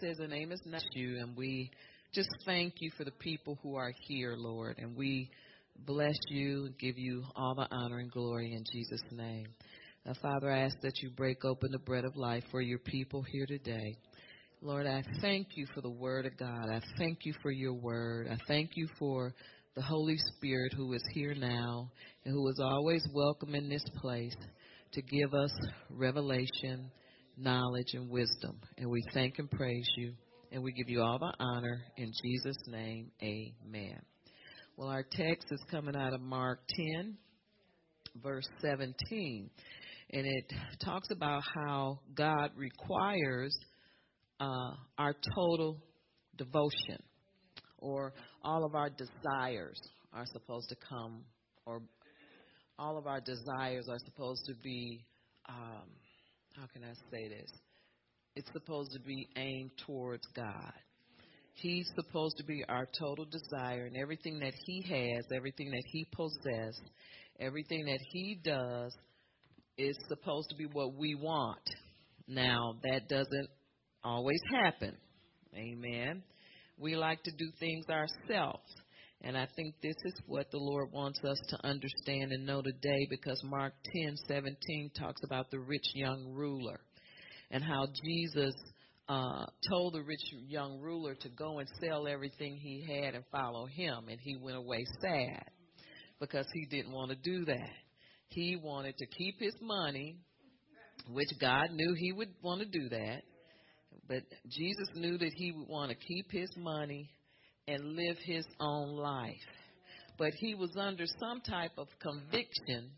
says the name is not you, and we just thank you for the people who are here, Lord, and we bless you and give you all the honor and glory in Jesus' name. Uh, Father, I ask that you break open the bread of life for your people here today. Lord, I thank you for the word of God. I thank you for your word. I thank you for the Holy Spirit who is here now and who is always welcome in this place to give us revelation, knowledge, and wisdom. And we thank and praise you, and we give you all the honor in Jesus' name. Amen. Well, our text is coming out of Mark 10, verse 17, and it talks about how God requires uh, our total devotion or all of our desires are supposed to come, or all of our desires are supposed to be, um, how can I say this? It's supposed to be aimed towards God. He's supposed to be our total desire, and everything that He has, everything that He possesses, everything that He does is supposed to be what we want. Now, that doesn't always happen. Amen. We like to do things ourselves. And I think this is what the Lord wants us to understand and know today because Mark 10:17 talks about the rich young ruler and how Jesus uh, told the rich young ruler to go and sell everything he had and follow him, and he went away sad because he didn't want to do that. He wanted to keep his money, which God knew he would want to do that, but Jesus knew that he would want to keep his money and live his own life. But he was under some type of conviction.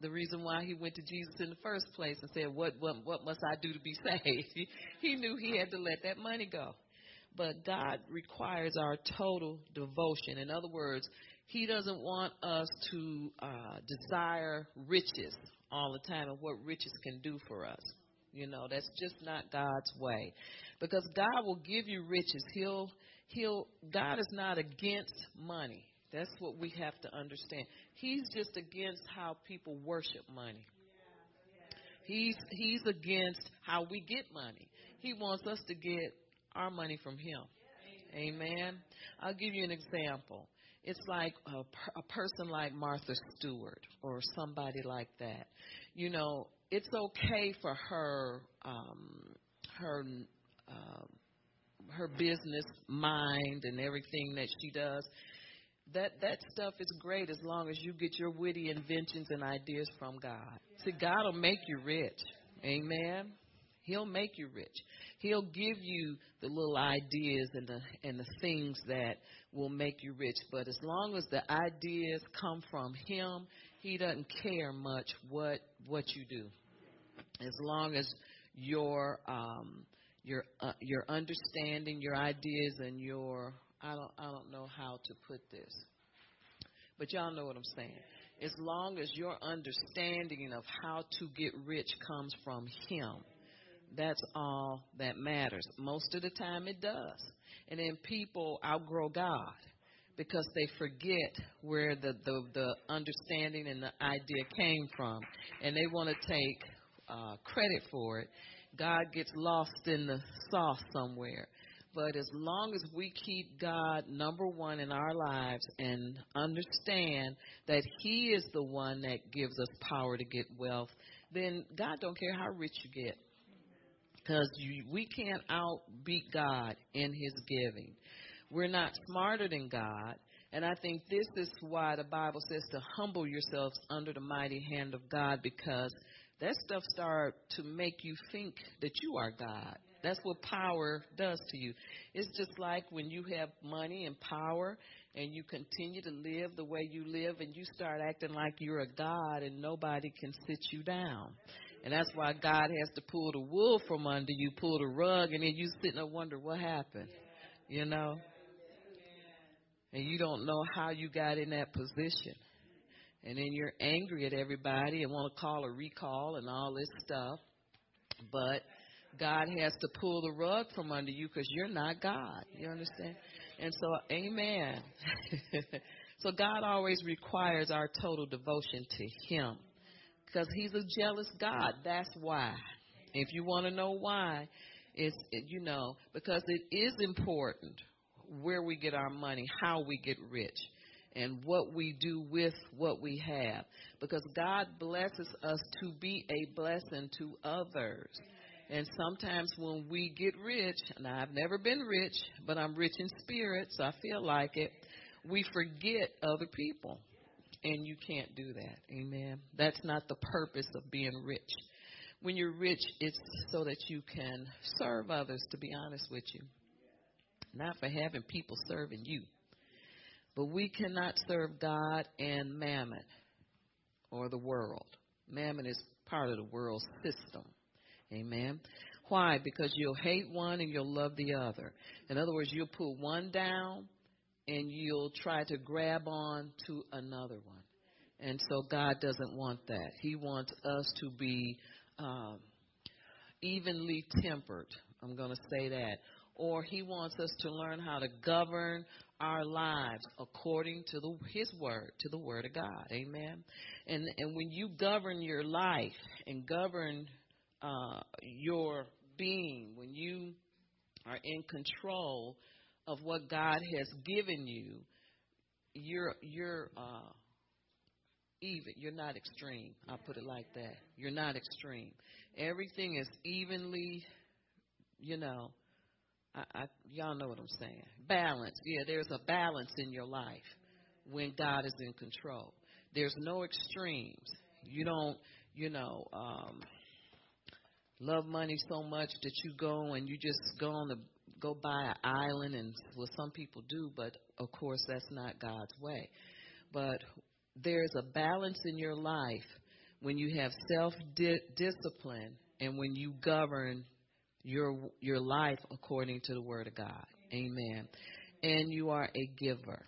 The reason why he went to Jesus in the first place and said, "What what what must I do to be saved?" He, knew he had to let that money go. But God requires our total devotion. In other words, He doesn't want us to uh, desire riches all the time and what riches can do for us. You know, that's just not God's way. Because God will give you riches. He'll he'll God is not against money. That's what we have to understand. He's just against how people worship money. He's he's against how we get money. He wants us to get our money from him. Amen. I'll give you an example. It's like a, a person like Martha Stewart or somebody like that. You know, it's okay for her um, her uh, her business mind and everything that she does. That that stuff is great as long as you get your witty inventions and ideas from God. See, God will make you rich. Amen. He'll make you rich. He'll give you the little ideas and the and the things that will make you rich. But as long as the ideas come from Him, He doesn't care much what what you do as long as your um, your uh, your understanding, your ideas, and your I don't I don't know how to put this, but y'all know what I'm saying. As long as your understanding of how to get rich comes from Him, that's all that matters. Most of the time, it does. And then people outgrow God because they forget where the, the, the understanding and the idea came from. And they want to take uh, credit for it. God gets lost in the sauce somewhere. But as long as we keep God number one in our lives and understand that He is the one that gives us power to get wealth, then God don't care how rich you get. Because we can't outbeat God in His giving. We're not smarter than God. And I think this is why the Bible says to humble yourselves under the mighty hand of God because that stuff start to make you think that you are God. That's what power does to you. It's just like when you have money and power and you continue to live the way you live and you start acting like you're a God and nobody can sit you down. And that's why God has to pull the wool from under you, pull the rug, and then you sit and wonder what happened. You know? And you don't know how you got in that position and then you're angry at everybody and want to call a recall and all this stuff. But God has to pull the rug from under you because you're not God. You understand? And so, amen. so, God always requires our total devotion to Him because He's a jealous God. That's why. If you want to know why, It's, you know, because it is important where we get our money, how we get rich, and what we do with what we have. Because God blesses us to be a blessing to others. And sometimes when we get rich, and I've never been rich, but I'm rich in spirit, so I feel like it, we forget other people. And you can't do that. Amen. That's not the purpose of being rich. When you're rich, it's so that you can serve others, to be honest with you. Not for having people serving you. But we cannot serve God and mammon or the world. Mammon is part of the world system. Amen. Why? Because you'll hate one and you'll love the other. In other words, you'll put one down and you'll try to grab on to another one. And so God doesn't want that. He wants us to be um, evenly tempered. I'm going to say that. Or He wants us to learn how to govern our lives according to the, His Word, to the Word of God. Amen. And and when you govern your life and govern uh, your being, when you are in control of what God has given you, you're you're uh, even. You're not extreme. I'll put it like that. You're not extreme. Everything is evenly, you know. I, I y'all know what I'm saying. Balance. Yeah, there's a balance in your life when God is in control. There's no extremes. You don't, you know, um, love money so much that you go and you just go on the go buy an island and well some people do but of course that's not God's way but there's a balance in your life when you have self discipline and when you govern your your life according to the word of God. Amen. And you are a giver.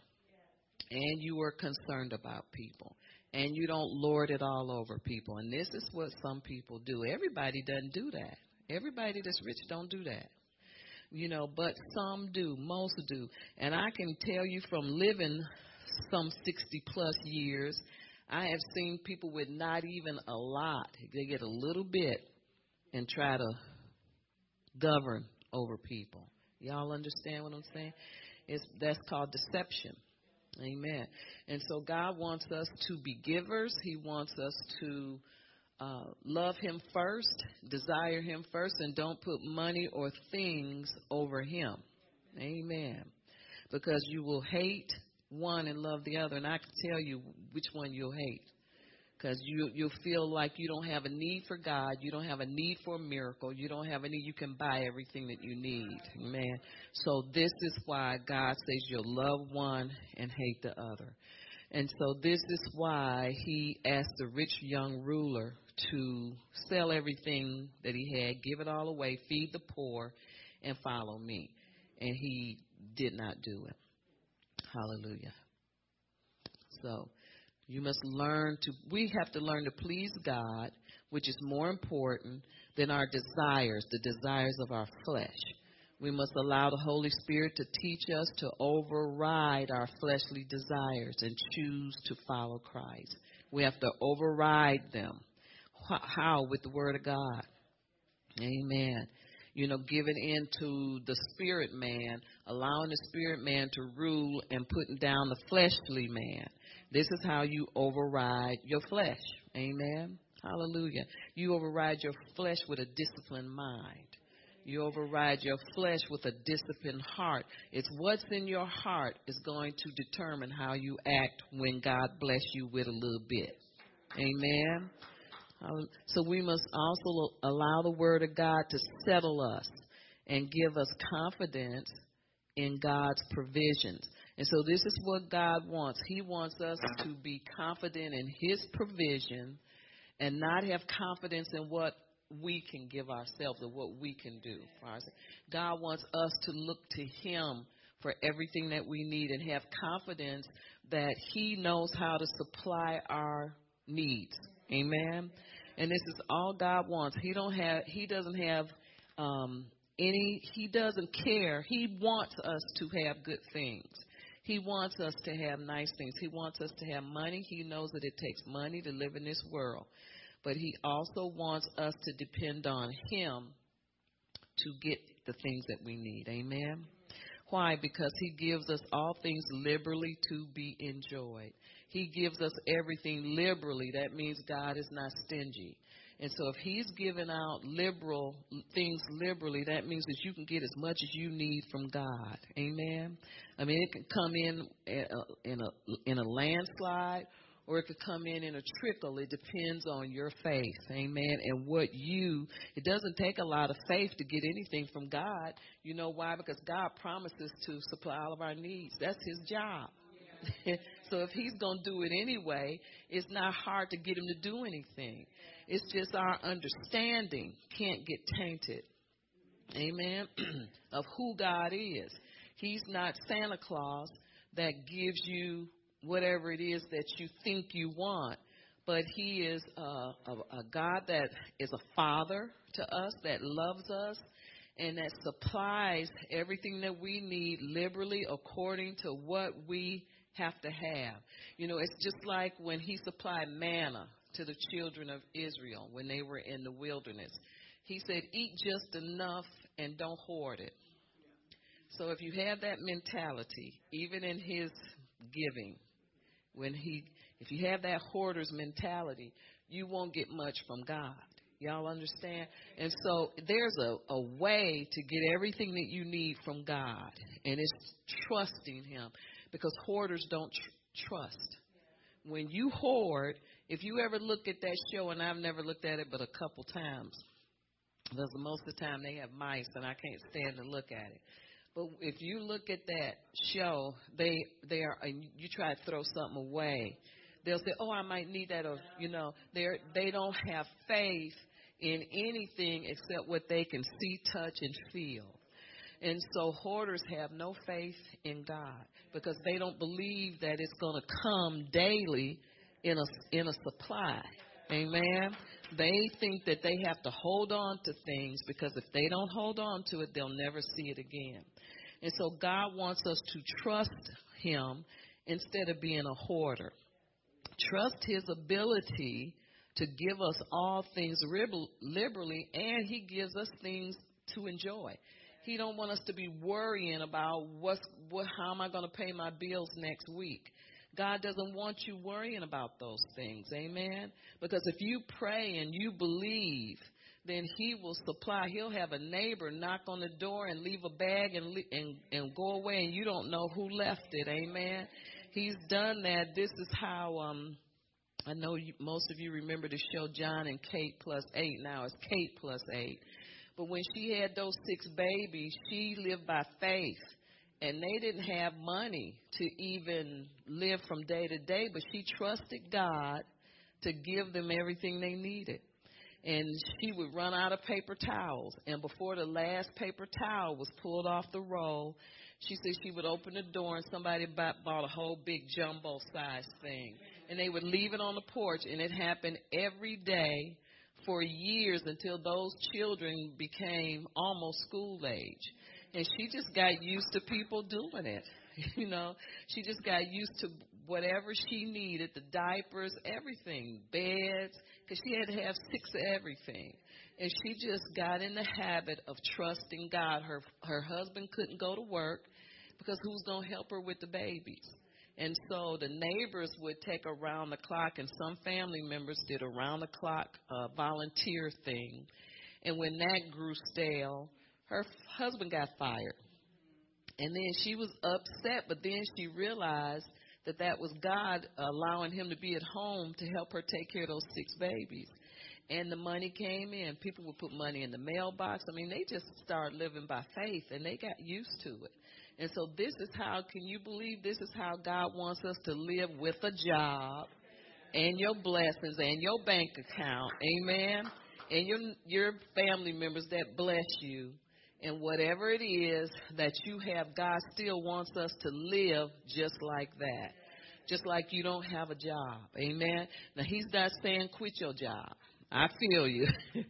And you are concerned about people. And you don't lord it all over people. And this is what some people do. Everybody doesn't do that. Everybody that's rich don't do that. You know, but some do, most do. And I can tell you from living some 60 plus years, I have seen people with not even a lot. They get a little bit and try to govern over people. Y'all understand what I'm saying? It's, that's called deception. Amen. And so God wants us to be givers. He wants us to uh, love Him first, desire Him first, and don't put money or things over Him. Amen. Because you will hate one and love the other, and I can tell you which one you'll hate. Because you you'll feel like you don't have a need for God, you don't have a need for a miracle, you don't have any. You can buy everything that you need, man. So this is why God says you'll love one and hate the other, and so this is why He asked the rich young ruler to sell everything that he had, give it all away, feed the poor, and follow me. And he did not do it. Hallelujah. So, you must learn to, we have to learn to please God, which is more important than our desires, the desires of our flesh. We must allow the Holy Spirit to teach us to override our fleshly desires and choose to follow Christ. We have to override them. How? With the Word of God. Amen you know, giving in to the spirit man, allowing the spirit man to rule and putting down the fleshly man. This is how you override your flesh. Amen. Hallelujah. You override your flesh with a disciplined mind. You override your flesh with a disciplined heart. It's what's in your heart is going to determine how you act when God bless you with a little bit. Amen. So we must also allow the Word of God to settle us and give us confidence in God's provisions. And so this is what God wants. He wants us to be confident in His provision and not have confidence in what we can give ourselves or what we can do. God wants us to look to Him for everything that we need and have confidence that He knows how to supply our needs. Amen. And this is all God wants. He don't have he doesn't have um any he doesn't care. He wants us to have good things. He wants us to have nice things. He wants us to have money. He knows that it takes money to live in this world. But he also wants us to depend on him to get the things that we need. Amen. Why? Because He gives us all things liberally to be enjoyed. He gives us everything liberally. That means God is not stingy. And so if he's giving out liberal things liberally, that means that you can get as much as you need from God. Amen. I mean, it can come in uh, in a in a landslide or it could come in in a trickle. It depends on your faith. Amen. And what you, it doesn't take a lot of faith to get anything from God. You know why? Because God promises to supply all of our needs. That's his job. so if he's going to do it anyway, it's not hard to get him to do anything. It's just our understanding can't get tainted. Amen. of who God is. He's not Santa Claus that gives you whatever it is that you think you want, but He is a, a, a God that is a father to us, that loves us, and that supplies everything that we need liberally according to what we have to have. You know, it's just like when He supplied manna to the children of Israel when they were in the wilderness. He said, Eat just enough and don't hoard it. So if you have that mentality, even in his giving, when he if you have that hoarder's mentality, you won't get much from God. Y'all understand? And so there's a, a way to get everything that you need from God, and it's trusting Him because hoarders don't tr- trust. When you hoard, if you ever look at that show, and I've never looked at it but a couple times, because most of the time they have mice, and I can't stand to look at it. But if you look at that show, they they are, and you try to throw something away, they'll say, "Oh, I might need that," or you know, they they don't have faith in anything except what they can see, touch, and feel. And so hoarders have no faith in God because they don't believe that it's going to come daily in a in a supply. Amen. They think that they have to hold on to things because if they don't hold on to it, they'll never see it again. And so God wants us to trust Him instead of being a hoarder. Trust His ability to give us all things liberally, and He gives us things to enjoy. He don't want us to be worrying about what's what how am I going to pay my bills next week. God doesn't want you worrying about those things. Amen. Because if you pray and you believe, then he will supply. He'll have a neighbor knock on the door and leave a bag and and and go away and you don't know who left it. Amen. He's done that. This is how um I know you, most of you remember the show Jon and Kate plus 8. Now it's Kate plus 8. But when she had those six babies, she lived by faith. And they didn't have money to even live from day to day, but she trusted God to give them everything they needed. And she would run out of paper towels. And before the last paper towel was pulled off the roll, she said she would open the door and somebody bought, a whole big jumbo size thing. And they would leave it on the porch. And it happened every day for years until those children became almost school age. And she just got used to people doing it. You know, she just got used to whatever she needed the diapers, everything, beds, because she had to have six of everything. And she just got in the habit of trusting God. Her her husband couldn't go to work because who's to help her with the babies? And so the neighbors would take around the clock, and some family members did around the clock uh, volunteer thing. And when that grew stale, her husband got fired. And then she was upset, but then she realized that that was God allowing him to be at home to help her take care of those six babies. And the money came in. People would put money in the mailbox. I mean, they just started living by faith and they got used to it. And so this is how, can you believe this is how God wants us to live with a job and your blessings and your bank account. Amen. And your, your family members that bless you. And whatever it is that you have, God still wants us to live just like that. Just like you don't have a job. Amen. Now, He's not saying quit your job. I feel you.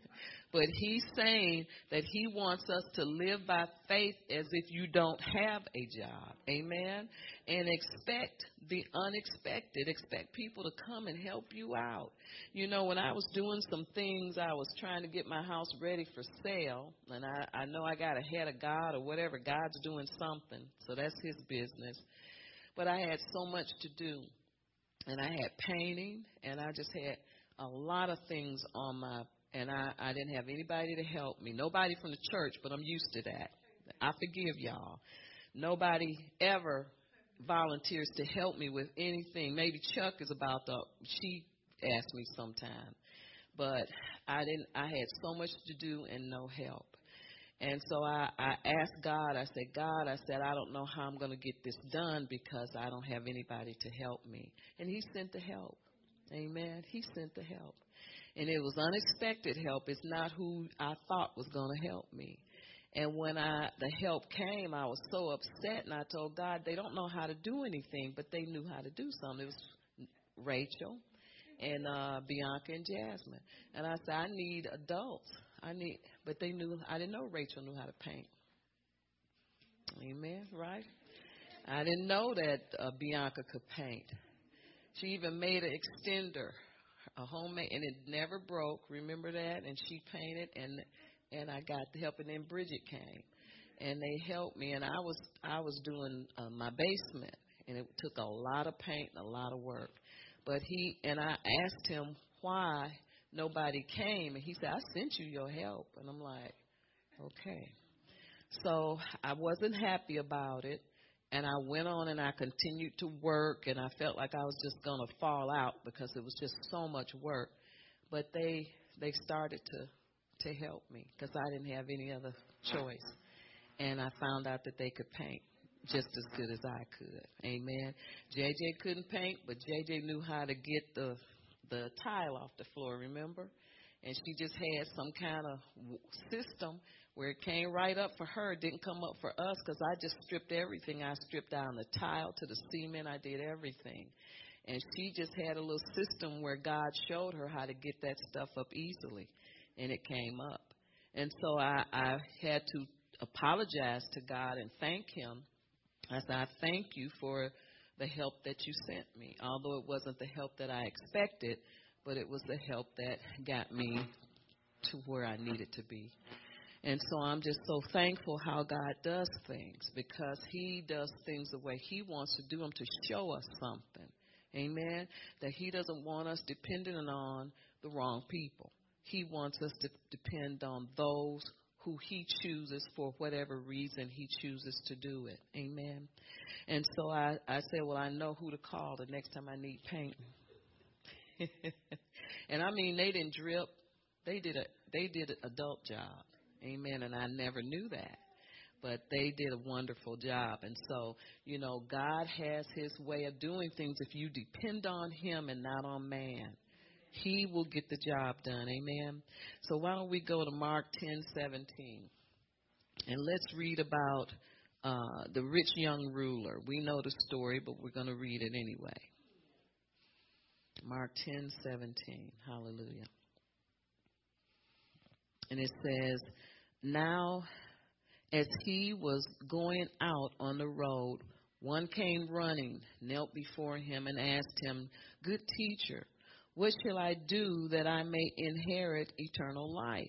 But he's saying that he wants us to live by faith as if you don't have a job. Amen. And expect the unexpected. Expect people to come and help you out. You know, when I was doing some things, I was trying to get my house ready for sale. And I, I know I got ahead of God or whatever. God's doing something. So that's his business. But I had so much to do. And I had painting and I just had a lot of things on my and I, I didn't have anybody to help me. Nobody from the church, but I'm used to that. I forgive y'all. Nobody ever volunteers to help me with anything. Maybe Chuck is about to she asked me sometime. But I didn't I had so much to do and no help. And so I, I asked God, I said, God, I said, I don't know how I'm going to get this done because I don't have anybody to help me. And He sent the help. Amen. He sent the help and it was unexpected help. It's not who I thought was going to help me. And when I the help came, I was so upset, and I told God they don't know how to do anything, but they knew how to do something. It was Rachel and uh Bianca and Jasmine, and I said I need adults. I need, but they knew I didn't know Rachel knew how to paint. Amen. Right? I didn't know that uh, Bianca could paint. She even made an extender a homemade, and it never broke. Remember that? And she painted, and and I got the help, and then Bridget came, and they helped me, and I was I was doing uh, my basement, and it took a lot of paint and a lot of work. But he and I asked him why nobody came, and he said, "I sent you your help," and I'm like, "Okay." So I wasn't happy about it and I went on and I continued to work and I felt like I was just going to fall out because it was just so much work. But they they started to to help me because I didn't have any other choice. And I found out that they could paint just as good as I could. Amen. JJ couldn't paint, but JJ knew how to get the the tile off the floor, remember? And she just had some kind of system where it came right up for her, didn't come up for us because I just stripped everything. I stripped down the tile to the cement. I did everything. And she just had a little system where God showed her how to get that stuff up easily. And it came up. And so I, I had to apologize to God and thank Him. I said, I thank you for the help that you sent me. Although it wasn't the help that I expected, but it was the help that got me to where I needed to be. And so I'm just so thankful how God does things because He does things the way He wants to do them to show us something. Amen. That He doesn't want us dependent on the wrong people. He wants us to depend on those who He chooses for whatever reason He chooses to do it. Amen. And so I, I said, well, I know who to call the next time I need paint. and I mean, they didn't drip. They did a they did an adult job. Amen. And I never knew that. But they did a wonderful job. And so, you know, God has his way of doing things if you depend on him and not on man. He will get the job done. Amen. So why don't we go to Mark 10:17. And let's read about uh, the rich young ruler. We know the story, but we're going to read it anyway. Mark 10:17. Hallelujah. And it says, now, as he was going out on the road, one came running, knelt before him, and asked him, Good teacher, what shall I do that I may inherit eternal life?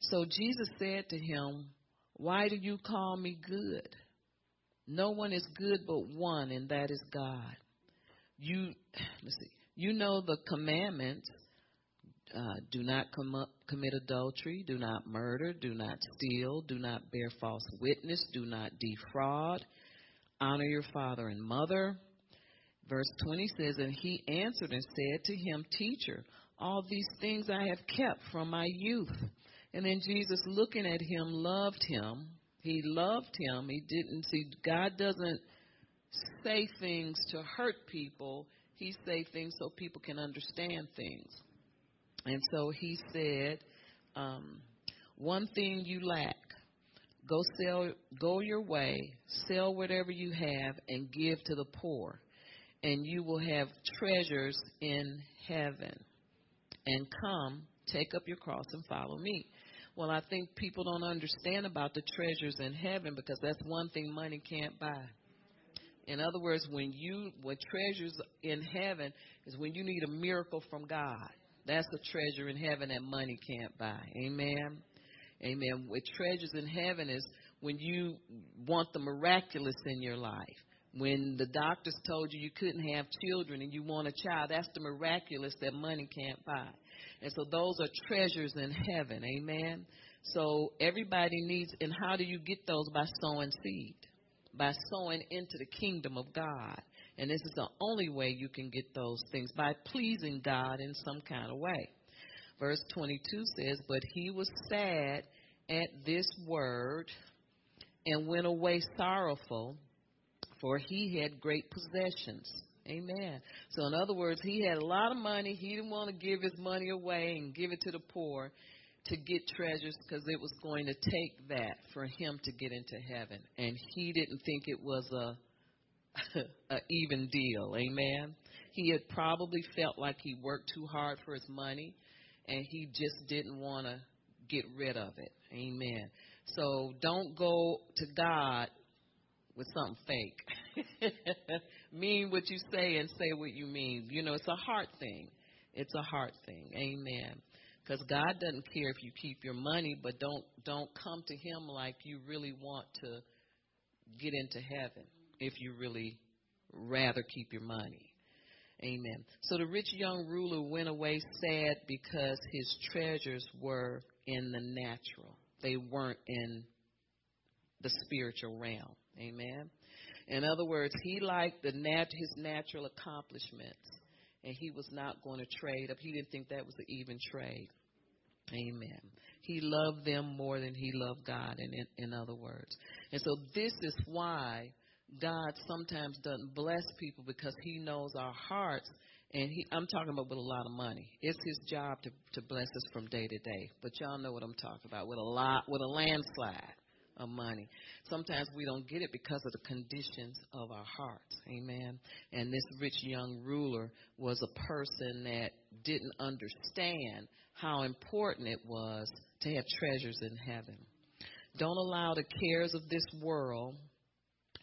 So Jesus said to him, Why do you call me good? No one is good but one, and that is God. You, you know the commandments uh, do not com- commit adultery, do not murder, do not steal, do not bear false witness, do not defraud, honor your father and mother. Verse 20 says, And he answered and said to him, Teacher, all these things I have kept from my youth. And then Jesus, looking at him, loved him. He loved him. He didn't see, God doesn't say things to hurt people, He say things so people can understand things. And so he said, um, one thing you lack. Go sell, go your way, sell whatever you have and give to the poor, and you will have treasures in heaven. And come, Take up your cross and follow me. Well, I think people don't understand about the treasures in heaven because that's one thing money can't buy. In other words, when you what treasures in heaven is when you need a miracle from God. That's a treasure in heaven that money can't buy. Amen. Amen. What treasures in heaven is when you want the miraculous in your life. When the doctors told you you couldn't have children and you want a child, that's the miraculous that money can't buy. And so those are treasures in heaven. Amen. So everybody needs, and how do you get those? By sowing seed, by sowing into the kingdom of God. And this is the only way you can get those things, by pleasing God in some kind of way. Verse 22 says, But he was sad at this word and went away sorrowful, for he had great possessions. Amen. So, in other words, he had a lot of money. He didn't want to give his money away and give it to the poor to get treasures because it was going to take that for him to get into heaven. And he didn't think it was a, a even deal. Amen. He had probably felt like he worked too hard for his money and he just didn't want to get rid of it. Amen. So don't go to God with something fake. mean what you say and say what you mean. You know, it's a heart thing. It's a heart thing. Amen. Because God doesn't care if you keep your money, but don't don't come to Him like you really want to get into heaven. If you really rather keep your money. Amen. So the rich young ruler went away sad because his treasures were in the natural. They weren't in the spiritual realm. Amen. In other words, he liked the nat- his natural accomplishments, and he was not going to trade up. He didn't think that was an even trade. Amen. He loved them more than he loved God, in, in, in other words. And so this is why God sometimes doesn't bless people because He knows our hearts. And he, I'm talking about with a lot of money. It's His job to to bless us from day to day. But y'all know what I'm talking about with a lot, with a landslide of money. Sometimes we don't get it because of the conditions of our hearts. Amen. And this rich young ruler was a person that didn't understand how important it was to have treasures in heaven. Don't allow the cares of this world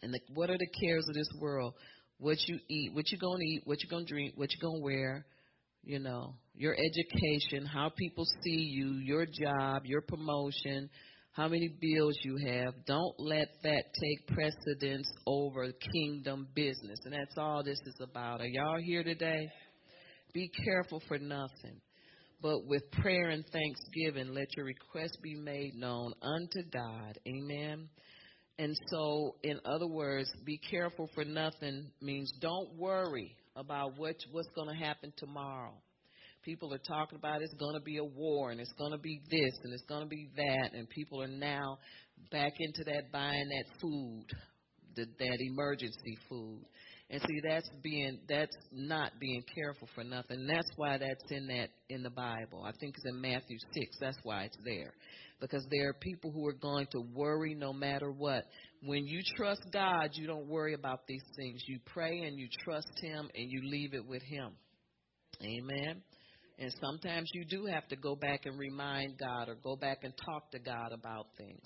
and the, what are the cares of this world? What you eat, what you gonna eat, what you gonna drink, what you gonna wear, you know, your education, how people see you, your job, your promotion, how many bills you have. Don't let that take precedence over kingdom business. And that's all this is about. Are y'all here today? Be careful for nothing. But with prayer and thanksgiving, let your request be made known unto God. Amen. And so, in other words, be careful for nothing means don't worry about what what's going to happen tomorrow. People are talking about it's going to be a war and it's going to be this and it's going to be that, and people are now back into that buying that food, the, that emergency food. And see, that's being that's not being careful for nothing. That's why that's in that in the Bible. I think it's in Matthew six. That's why it's there because there are people who are going to worry no matter what. When you trust God, you don't worry about these things. You pray and you trust Him and you leave it with Him. Amen. And sometimes you do have to go back and remind God or go back and talk to God about things.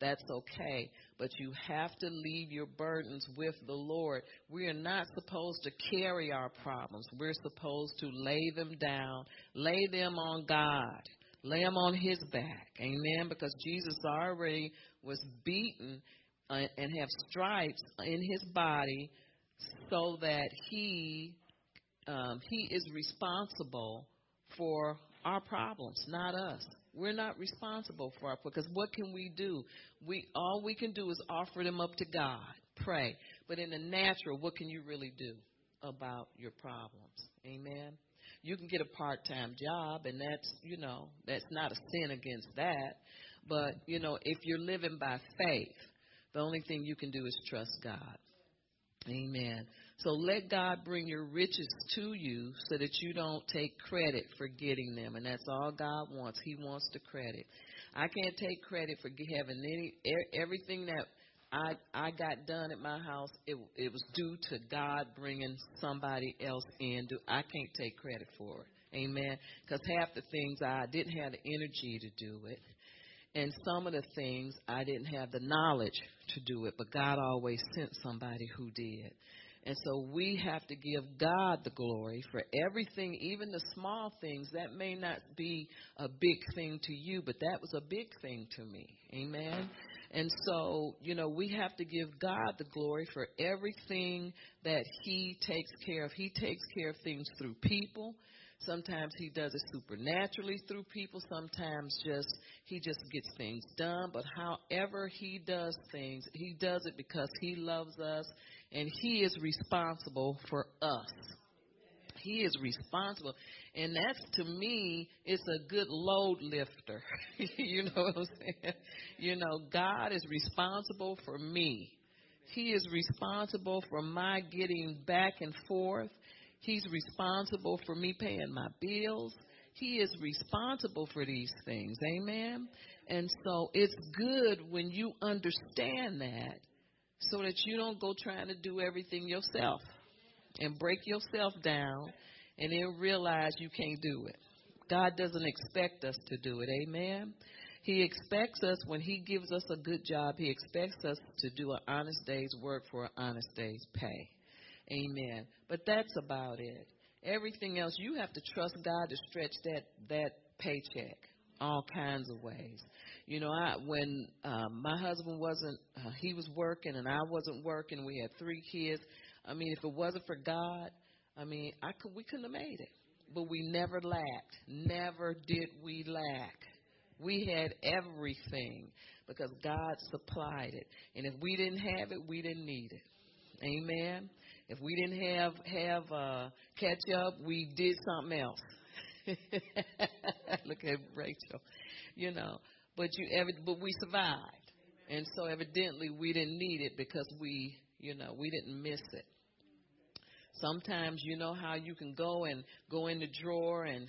That's okay. But you have to leave your burdens with the Lord. We are not supposed to carry our problems. We're supposed to lay them down, lay them on God lay them on his back. Amen. Because Jesus already was beaten uh, and have stripes in his body so that he um, he is responsible for our problems, not us. We're not responsible for our because what can we do? We all we can do is offer them up to God, pray. But in the natural, what can you really do about your problems? Amen. You can get a part time job, and that's, you know, that's not a sin against that. But, you know, if you're living by faith, the only thing you can do is trust God. Amen. So let God bring your riches to you so that you don't take credit for getting them. And that's all God wants. He wants the credit. I can't take credit for having any everything that I I got done at my house. It it was due to God bringing somebody else in. I can't take credit for it. Amen. Because half the things I didn't have the energy to do it. And some of the things I didn't have the knowledge to do it, but God always sent somebody who did. And so we have to give God the glory for everything, even the small things. That may not be a big thing to you, but that was a big thing to me. Amen. And so, you know, we have to give God the glory for everything that He takes care of. He takes care of things through people. Sometimes he does it supernaturally through people. Sometimes just he just gets things done. But however he does things, he does it because he loves us and he is responsible for us. He is responsible. And that's to me, it's a good load lifter. you know what I'm saying? You know, God is responsible for me. He is responsible for my getting back and forth. He's responsible for me paying my bills. He is responsible for these things. Amen. And so it's good when you understand that so that you don't go trying to do everything yourself and break yourself down and then realize you can't do it. God doesn't expect us to do it. Amen. He expects us when He gives us a good job, He expects us to do an honest day's work for an honest day's pay. Amen. But that's about it. Everything else, you have to trust God to stretch that that paycheck all kinds of ways. You know, I when um, my husband wasn't, uh, he was working and I wasn't working. We had three kids. I mean, if it wasn't for God, I mean, I could we couldn't have made it. But we never lacked. Never did we lack. We had everything because God supplied it. And if we didn't have it, we didn't need it. Amen. If we didn't have have uh, ketchup, we did something else. Look at Rachel, you know. But you, ever, but we survived, and so evidently we didn't need it because we, you know, we didn't miss it. Sometimes you know how you can go and go in the drawer and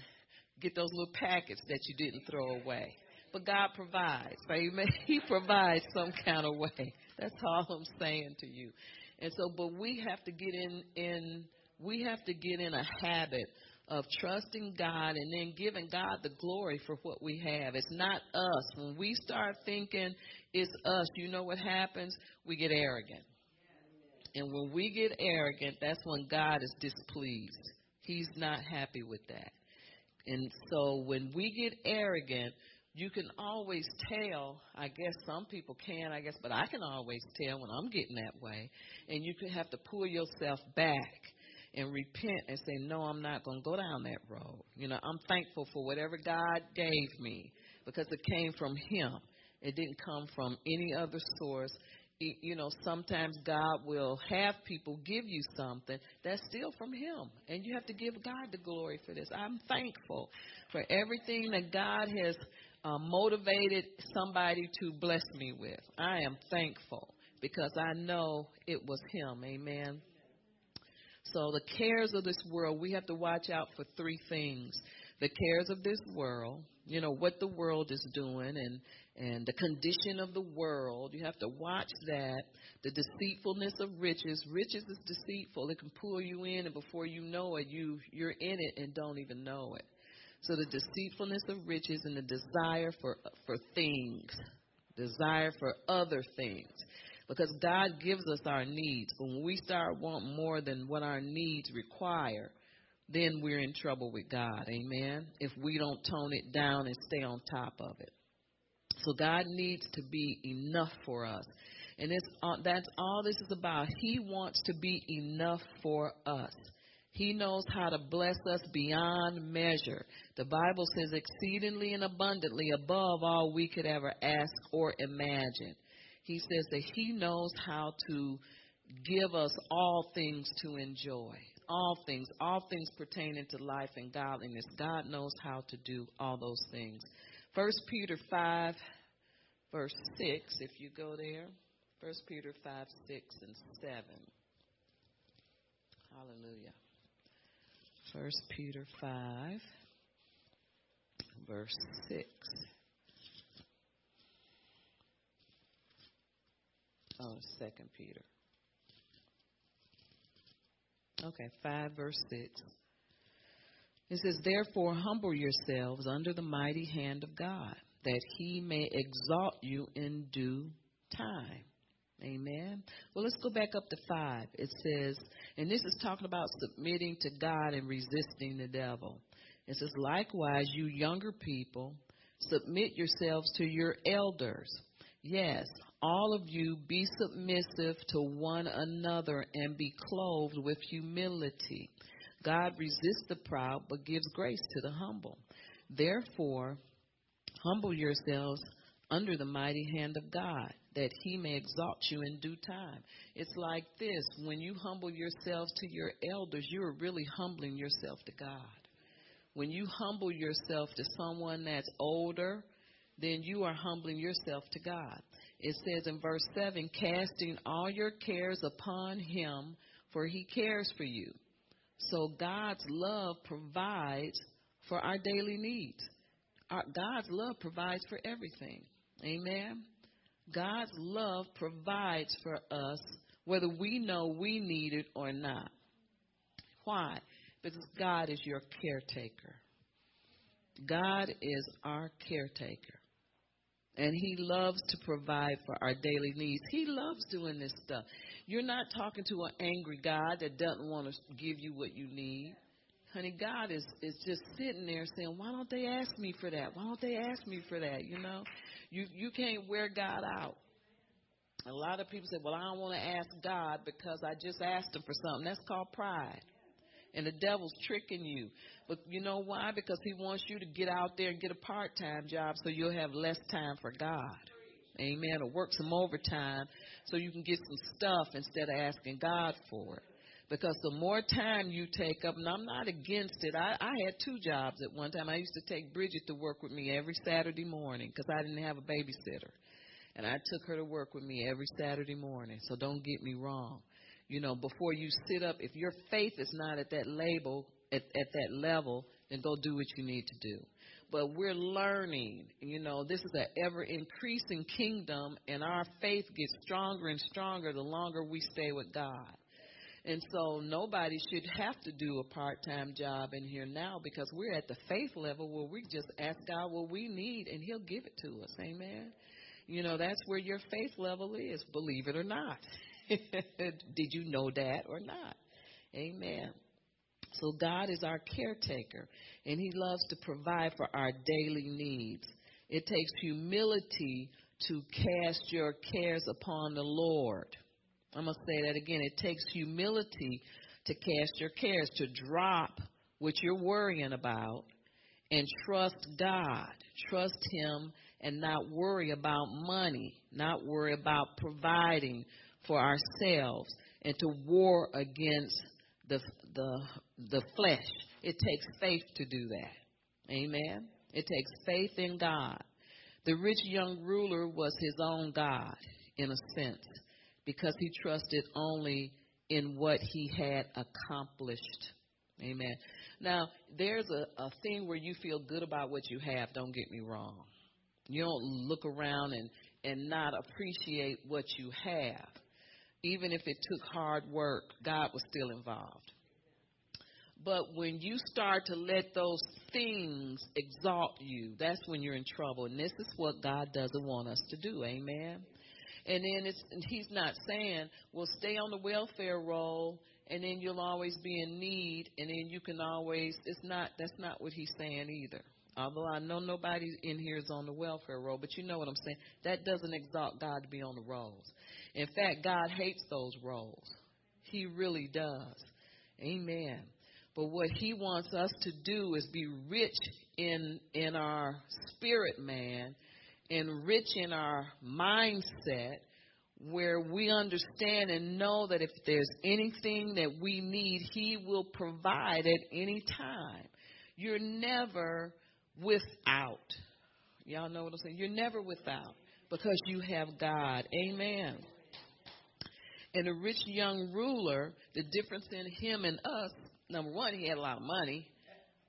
get those little packets that you didn't throw away. But God provides. Amen. He provides some kind of way. That's all I'm saying to you. And so, but we have to get in, in, we have to get in a habit of trusting God and then giving God the glory for what we have. It's not us. When we start thinking it's us, you know what happens? We get arrogant. And when we get arrogant, that's when God is displeased. He's not happy with that. And so when we get arrogant, you can always tell. I guess some people can, I guess, but I can always tell when I'm getting that way. And you can have to pull yourself back and repent and say, No, I'm not going to go down that road. You know, I'm thankful for whatever God gave me because it came from Him. It didn't come from any other source. It, You know, sometimes God will have people give you something that's still from Him, and you have to give God the glory for this. I'm thankful for everything that God has uh, motivated somebody to bless me with. I am thankful because I know it was Him. Amen. So, the cares of this world, we have to watch out for three things the cares of this world, you know, what the world is doing and, and the condition of the world. You have to watch that. The deceitfulness of riches. Riches is deceitful. It can pull you in, and before you know it, you, you're in it and don't even know it. So the deceitfulness of riches and the desire for for things, desire for other things. Because God gives us our needs. When we start wanting more than what our needs require, then we're in trouble with God. Amen. If we don't tone it down and stay on top of it. So God needs to be enough for us. And it's, uh, that's all this is about. He wants to be enough for us. He knows how to bless us beyond measure. The Bible says exceedingly and abundantly above all we could ever ask or imagine. He says that He knows how to give us all things to enjoy. All things, all things pertaining to life and godliness. God knows how to do all those things. First Peter 5, verse 6, if you go there. First Peter 5, 6, and 7. Hallelujah. First Peter 5, verse 6. Oh, Second Peter. Okay, 5 verse 6. It says, Therefore, humble yourselves under the mighty hand of God, that he may exalt you in due time. Amen. Well, let's go back up to five. It says, and this is talking about submitting to God and resisting the devil. It says, likewise, you younger people, submit yourselves to your elders. Yes, all of you be submissive to one another and be clothed with humility. God resists the proud, but gives grace to the humble. Therefore, humble yourselves under the mighty hand of God, that he may exalt you in due time. It's like this when you humble yourselves to your elders, you are really humbling yourself to God. When you humble yourself to someone that's older, then you are humbling yourself to God. It says in verse 7 casting all your cares upon him, for he cares for you. So God's love provides for our daily needs. Our, God's love provides for everything. Amen. God's love provides for us whether we know we need it or not. Why? Because God is your caretaker. God is our caretaker. And He loves to provide for our daily needs. He loves doing this stuff. You're not talking to an angry God that doesn't want to give you what you need. Honey, God is, is just sitting there saying, Why don't they ask me for that? Why don't they ask me for that? You know? You you can't wear God out. A lot of people say, Well, I don't want to ask God because I just asked him for something. That's called pride. And the devil's tricking you. But you know why? Because he wants you to get out there and get a part time job so you'll have less time for God. Amen. Or work some overtime so you can get some stuff instead of asking God for it. Because the more time you take up, and I'm not against it. I, I had two jobs at one time. I used to take Bridget to work with me every Saturday morning because I didn't have a babysitter. And I took her to work with me every Saturday morning. So don't get me wrong. You know, before you sit up, if your faith is not at that label, at, at that level, then go do what you need to do but we're learning. You know, this is an ever increasing kingdom, and our faith gets stronger and stronger the longer we stay with God. And so nobody should have to do a part time job in here now because we're at the faith level where we just ask God what we need and He'll give it to us. Amen. You know, that's where your faith level is, believe it or not. Did you know that or not? Amen. So God is our caretaker, and He loves to provide for our daily needs. It takes humility to cast your cares upon the Lord. I'm going to say that again. It takes humility to cast your cares, to drop what you're worrying about and trust God. Trust Him and not worry about money, not worry about providing for ourselves, and to war against the the the flesh. It takes faith to do that. Amen. It takes faith in God. The rich young ruler was his own God in a sense because he trusted only in what he had accomplished. Amen. Now, there's a, a thing where you feel good about what you have, don't get me wrong. You don't look around and, and not appreciate what you have. Even if it took hard work, God was still involved. But when you start to let those things exalt you, that's when you're in trouble. And this is what God doesn't want us to do. Amen. And then it's and he's not saying, well, stay on the welfare roll and then you'll always be in need and then you can always it's not that's not what he's saying either. Although I know nobody in here is on the welfare roll, but you know what I'm saying. That doesn't exalt God to be on the rolls. In fact, God hates those rolls. He really does. Amen. But what he wants us to do is be rich in in our spirit man and rich in our mindset where we understand and know that if there's anything that we need, he will provide at any time. You're never without. Y'all know what I'm saying? You're never without because you have God. Amen. And the rich young ruler, the difference in him and us number one, he had a lot of money.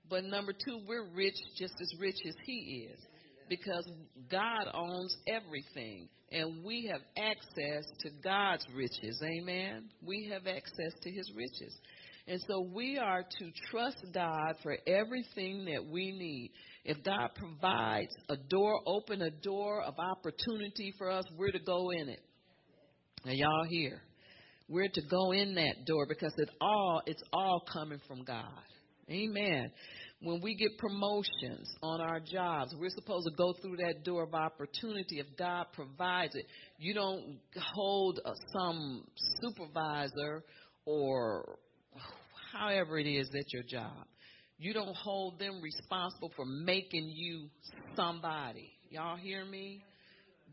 But number two, we're rich just as rich as he is because God owns everything and we have access to God's riches. Amen. We have access to his riches. And so we are to trust God for everything that we need. If God provides a door, open a door of opportunity for us, we're to go in it. Now y'all here. We're to go in that door because it all it's all coming from God. Amen. When we get promotions on our jobs, we're supposed to go through that door of opportunity if God provides it. You don't hold a, some supervisor or however it is at your job. You don't hold them responsible for making you somebody. Y'all hear me?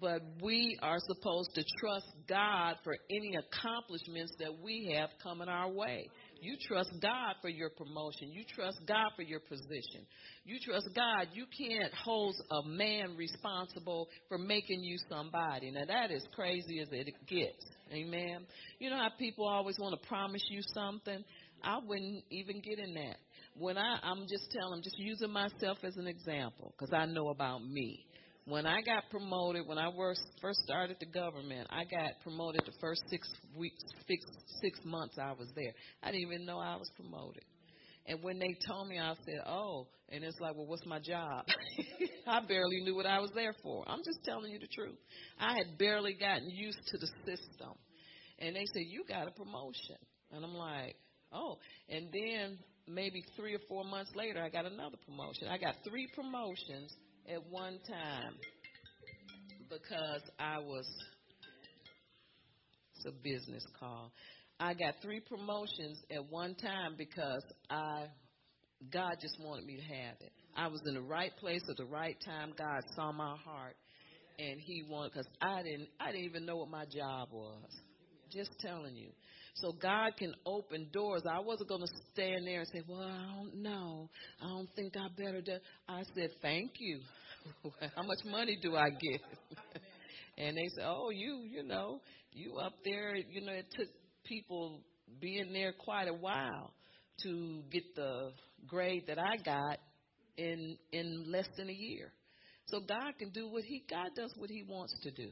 But we are supposed to trust God for any accomplishments that we have coming our way. You trust God for your promotion. You trust God for your position. You trust God. You can't hold a man responsible for making you somebody. Now that is crazy as it gets. Amen. You know how people always want to promise you something? I wouldn't even get in that. When I, I'm just telling, just using myself as an example, because I know about me. When I got promoted, when I first started the government, I got promoted the first six weeks, six, six months I was there. I didn't even know I was promoted. And when they told me, I said, "Oh," and it's like, "Well, what's my job?" I barely knew what I was there for. I'm just telling you the truth. I had barely gotten used to the system, and they said, "You got a promotion," and I'm like, Oh, and then maybe three or four months later, I got another promotion. I got three promotions at one time because I was. It's a business call. I got three promotions at one time because I, God just wanted me to have it. I was in the right place at the right time. God saw my heart, and He wanted because I didn't, I didn't even know what my job was. Just telling you. So God can open doors. I wasn't going to stand there and say, well, I don't know. I don't think I better do. I said, thank you. How much money do I get? and they said, oh, you, you know, you up there, you know, it took people being there quite a while to get the grade that I got in in less than a year. So God can do what he God does what he wants to do.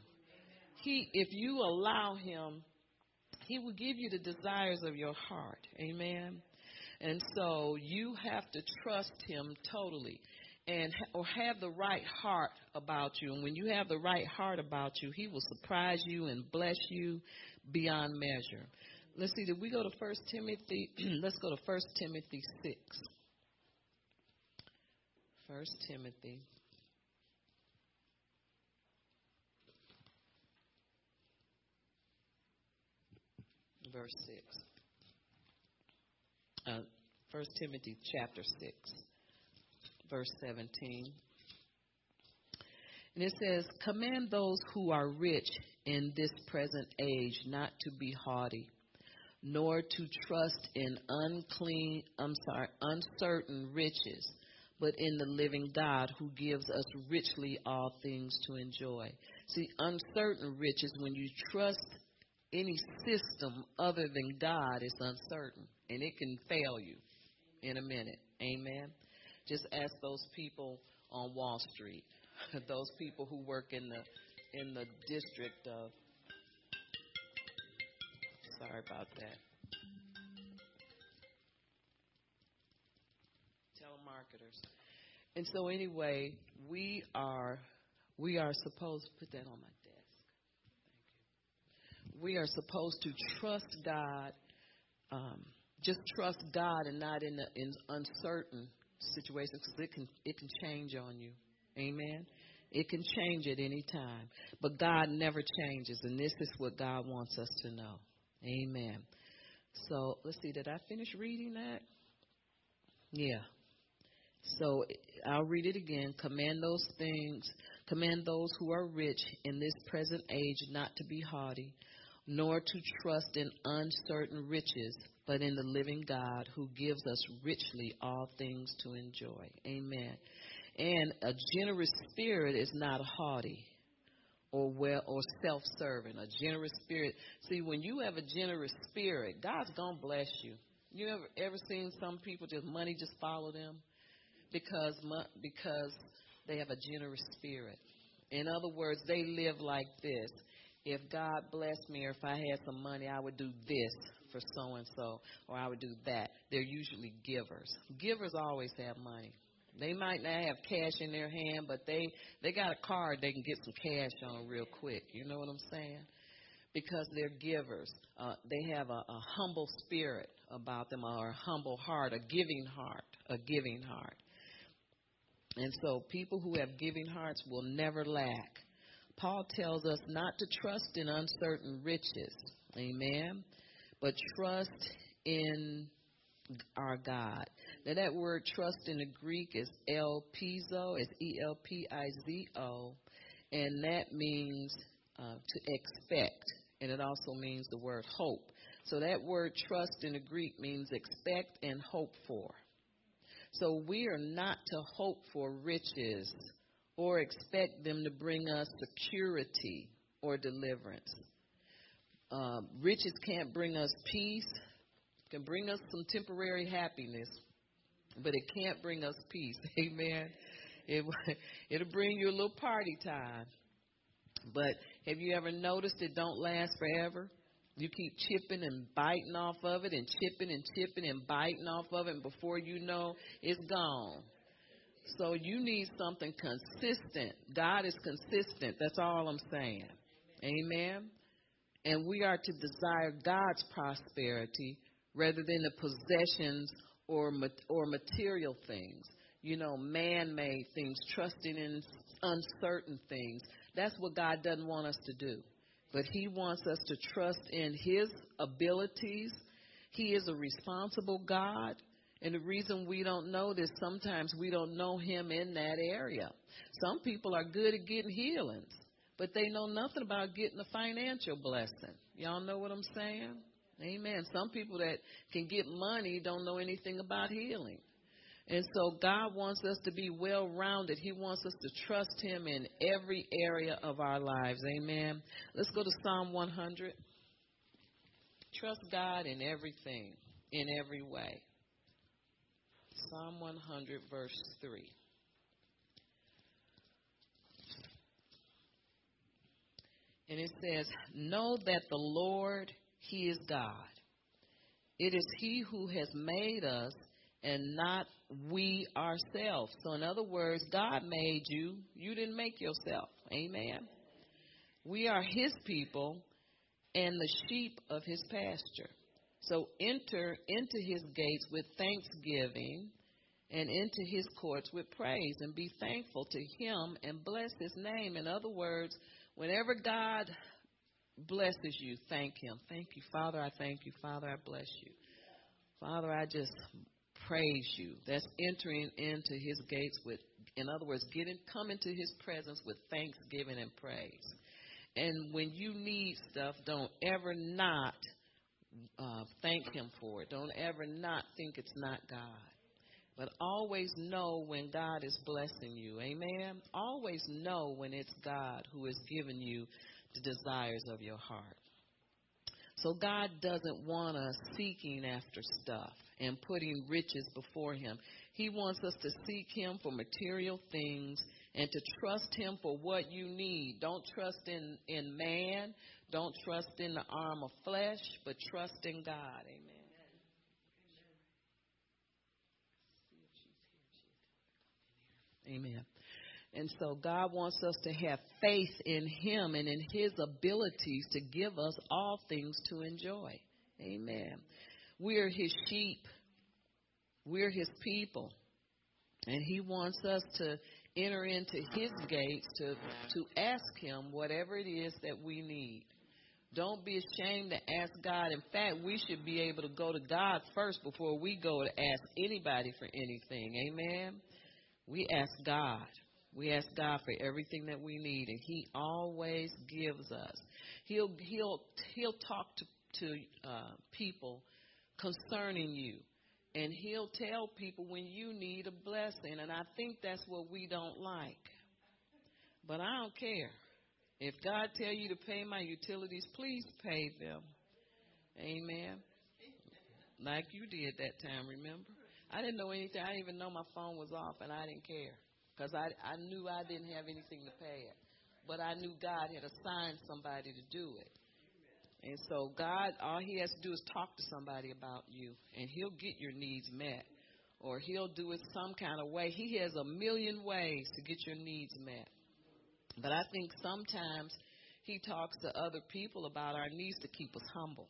He if you allow him he will give you the desires of your heart. Amen. And so you have to trust Him totally and or have the right heart about you. And when you have the right heart about you, He will surprise you and bless you beyond measure. Let's see, did we go to First Timothy? Let's go to First Timothy six. First Timothy verse 6. Uh, 1 Timothy chapter 6, verse 17. And it says, Command those who are rich in this present age not to be haughty, nor to trust in unclean, I'm sorry, uncertain riches, but in the living God who gives us richly all things to enjoy. See, uncertain riches, when you trust any system other than God is uncertain and it can fail you in a minute. Amen. Just ask those people on Wall Street, those people who work in the in the district of sorry about that. Telemarketers. And so anyway, we are we are supposed to put that on my we are supposed to trust God, um, just trust God and not in, the, in uncertain situations because it can it can change on you. Amen. It can change at any time, but God never changes, and this is what God wants us to know. Amen. So let's see. Did I finish reading that? Yeah. So I'll read it again. Command those things, command those who are rich in this present age not to be haughty, nor to trust in uncertain riches, but in the living God who gives us richly all things to enjoy. Amen. And a generous spirit is not haughty or well or self-serving. A generous spirit. See, when you have a generous spirit, God's gonna bless you. You ever ever seen some people just money just follow them because because they have a generous spirit. In other words, they live like this if God blessed me or if I had some money, I would do this for so and so or I would do that. They're usually givers. Givers always have money. They might not have cash in their hand, but they they got a card they can get some cash on real quick. You know what I'm saying? Because they're givers. Uh, they have a, a humble spirit about them, or a humble heart, a giving heart, a giving heart. And so people who have giving hearts will never lack. Paul tells us not to trust in uncertain riches. Amen. But trust in our God. Now that word trust in the Greek is elpizo, it's E L P I Z O, and that means uh, to expect, and it also means the word hope. So that word trust in the Greek means expect and hope for. So we are not to hope for riches or expect them to bring us security or deliverance. Um, riches can't bring us peace, It can bring us some temporary happiness, but it can't bring us peace. Amen. It, it'll bring you a little party time. But have you ever noticed it don't last forever? You keep chipping and biting off of it and chipping and chipping and biting off of it, and before you know, it's gone. So you need something consistent. God is consistent. That's all I'm saying. Amen. And we are to desire God's prosperity rather than the possessions or or material things. You know, man-made things, trusting in uncertain things. That's what God doesn't want us to do. But He wants us to trust in His abilities. He is a responsible God. And the reason we don't know this, sometimes we don't know Him in that area. Some people are good at getting healings, but they know nothing about getting a financial blessing. Y'all know what I'm saying? Amen. Some people that can get money don't know anything about healing. And so God wants us to be well rounded. He wants us to trust Him in every area of our lives. Amen. Let's go to Psalm 100. Trust God in everything, in every way. Psalm 100, verse 3. And it says, Know that the Lord, He is God. It is He who has made us and not we ourselves. So, in other words, God made you. You didn't make yourself. Amen. We are His people and the sheep of His pasture. So, enter into His gates with thanksgiving and into His courts with praise and be thankful to Him and bless His name. In other words, whenever God blesses you, thank Him. Thank you, Father. I thank you, Father. I bless you. Father, I just praise you. That's entering into his gates with, in other words, getting, come into his presence with thanksgiving and praise. And when you need stuff, don't ever not uh, thank him for it. Don't ever not think it's not God. But always know when God is blessing you. Amen. Always know when it's God who has given you the desires of your heart. So God doesn't want us seeking after stuff and putting riches before him. He wants us to seek him for material things and to trust him for what you need. Don't trust in, in man. Don't trust in the arm of flesh, but trust in God. Amen. Amen. And so God wants us to have faith in Him and in His abilities to give us all things to enjoy. Amen. We are His sheep. We're His people. And He wants us to enter into His gates to, to ask Him whatever it is that we need. Don't be ashamed to ask God. In fact, we should be able to go to God first before we go to ask anybody for anything. Amen. We ask God. We ask God for everything that we need, and He always gives us. He'll He'll He'll talk to to uh, people concerning you, and He'll tell people when you need a blessing. And I think that's what we don't like. But I don't care. If God tell you to pay my utilities, please pay them. Amen. Like you did that time, remember? I didn't know anything. I didn't even know my phone was off, and I didn't care because I I knew I didn't have anything to pay it. but I knew God had assigned somebody to do it. And so God, all He has to do is talk to somebody about you, and He'll get your needs met, or He'll do it some kind of way. He has a million ways to get your needs met. But I think sometimes He talks to other people about our needs to keep us humble.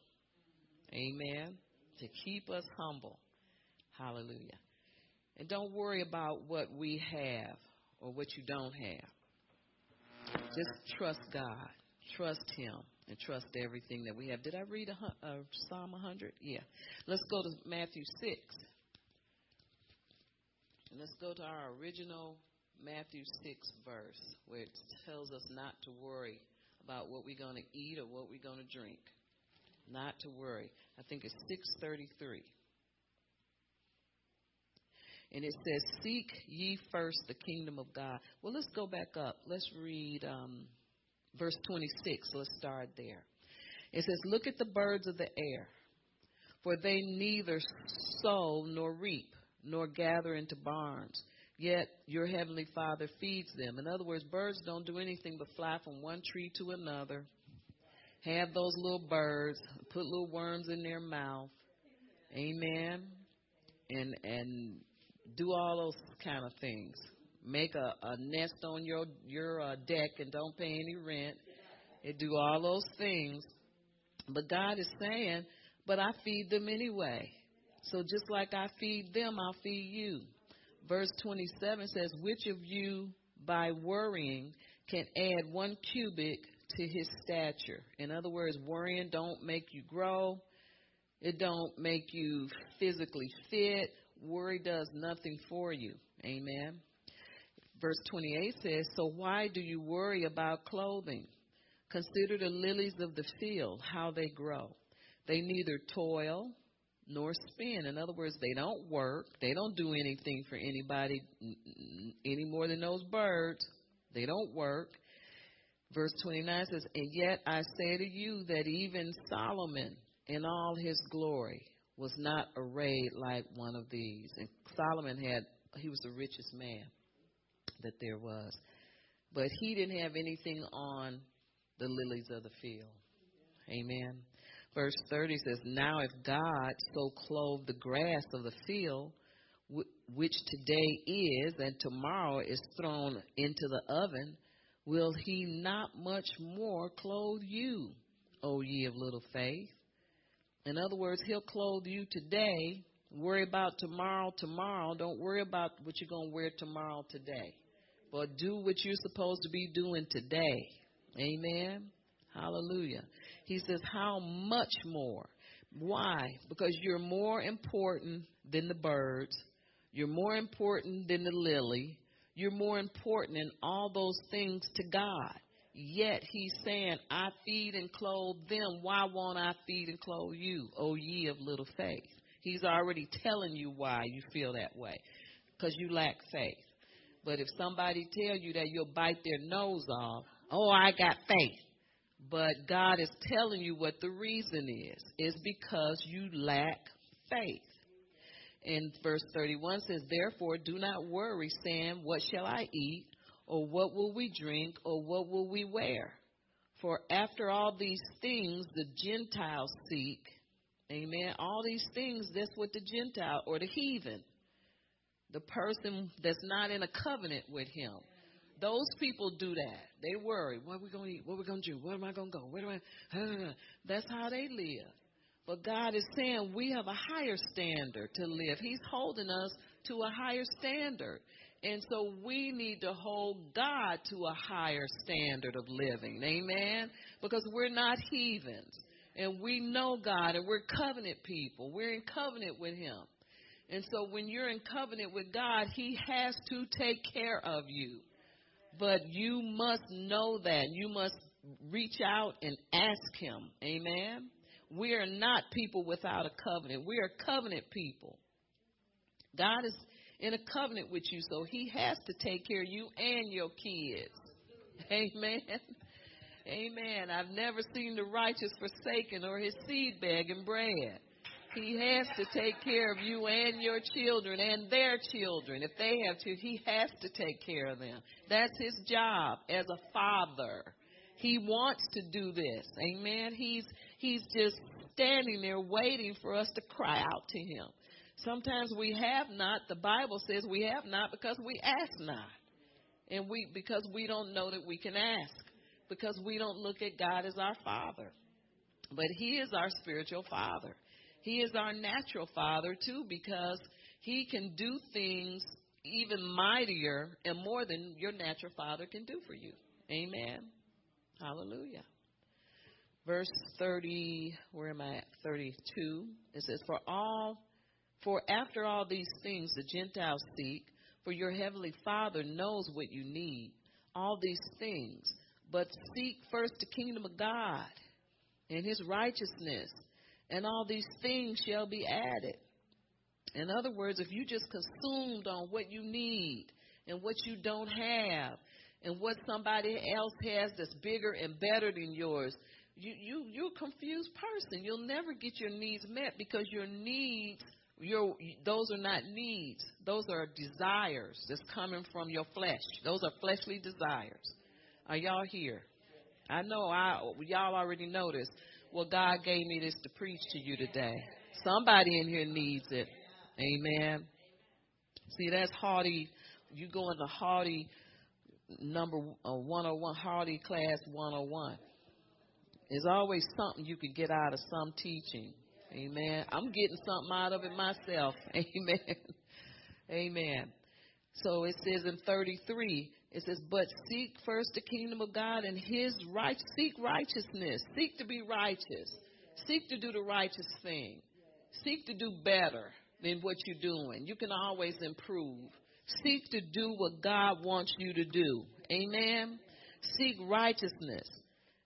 Amen. To keep us humble. Hallelujah. And don't worry about what we have or what you don't have. Just trust God. Trust Him and trust everything that we have. Did I read a, uh, Psalm 100? Yeah. Let's go to Matthew 6. And let's go to our original Matthew 6 verse where it tells us not to worry about what we're going to eat or what we're going to drink. Not to worry. I think it's 633. And it says, Seek ye first the kingdom of God. Well, let's go back up. Let's read um, verse 26. Let's start there. It says, Look at the birds of the air, for they neither sow nor reap, nor gather into barns. Yet your heavenly Father feeds them. In other words, birds don't do anything but fly from one tree to another, have those little birds, put little worms in their mouth. Amen. And and do all those kind of things. Make a, a nest on your your uh, deck and don't pay any rent. It do all those things. But God is saying, but I feed them anyway. So just like I feed them, I'll feed you. Verse 27 says, Which of you by worrying can add one cubit to his stature? In other words, worrying don't make you grow. It don't make you physically fit worry does nothing for you. Amen. Verse 28 says, So why do you worry about clothing? Consider the lilies of the field, how they grow. They neither toil nor spin. In other words, they don't work. They don't do anything for anybody any more than those birds. They don't work. Verse 29 says, And yet I say to you that even Solomon in all his glory was not arrayed like one of these. And Solomon had, he was the richest man that there was. But he didn't have anything on the lilies of the field. Amen. Verse 30 says, Now if God so clothe the grass of the field, which today is and tomorrow is thrown into the oven, will he not much more clothe you, O ye of little faith? In other words, He'll clothe you today. Worry about tomorrow, tomorrow. Don't worry about what you're going to wear tomorrow, today. But do what you're supposed to be doing today. Amen. Hallelujah. He says, How much more? Why? Because you're more important than the birds. You're more important than the lily. You're more important in all those things to God. Yet he's saying, I feed and clothe them. Why won't I feed and clothe you, O ye of little faith? He's already telling you why you feel that way. Because you lack faith. But if somebody tell you that you'll bite their nose off, oh, I got faith. But God is telling you what the reason is. Is because you lack faith. And verse 31 says, Therefore do not worry, saying, What shall I eat? Or what will we drink, or what will we wear? For after all these things the Gentiles seek, amen, all these things, that's what the Gentile or the heathen, the person that's not in a covenant with him, those people do that. They worry, what are we going to eat? What are we going to do? Where am I going to go? Where do I? That's how they live. But God is saying we have a higher standard to live. He's holding us to a higher standard. And so we need to hold God to a higher standard of living. Amen? Because we're not heathens. And we know God and we're covenant people. We're in covenant with Him. And so when you're in covenant with God, He has to take care of you. But you must know that. You must reach out and ask Him. Amen? We are not people without a covenant. We are covenant people. God is in a covenant with you, so he has to take care of you and your kids. Amen. Amen. I've never seen the righteous forsaken or his seed begging bread. He has to take care of you and your children and their children. If they have to, he has to take care of them. That's his job as a father. He wants to do this. Amen. He's he's just standing there waiting for us to cry out to him. Sometimes we have not. The Bible says we have not because we ask not. And we because we don't know that we can ask. Because we don't look at God as our father. But he is our spiritual father. He is our natural father too because he can do things even mightier and more than your natural father can do for you. Amen. Hallelujah. Verse 30, where am I at? 32. It says, For all, for after all these things the Gentiles seek, for your heavenly Father knows what you need. All these things. But seek first the kingdom of God and his righteousness, and all these things shall be added. In other words, if you just consumed on what you need and what you don't have and what somebody else has that's bigger and better than yours, you you you're a confused person. You'll never get your needs met because your needs your those are not needs. Those are desires that's coming from your flesh. Those are fleshly desires. Are y'all here? I know I y'all already noticed. Well, God gave me this to preach to you today. Somebody in here needs it. Amen. See, that's haughty. You go into haughty number uh, 101, haughty class 101. There's always something you can get out of some teaching. Amen. I'm getting something out of it myself. Amen. Amen. So it says in 33, it says, but seek first the kingdom of God and his right, seek righteousness. Seek to be righteous. Seek to do the righteous thing. Seek to do better than what you're doing. You can always improve. Seek to do what God wants you to do. Amen. Seek righteousness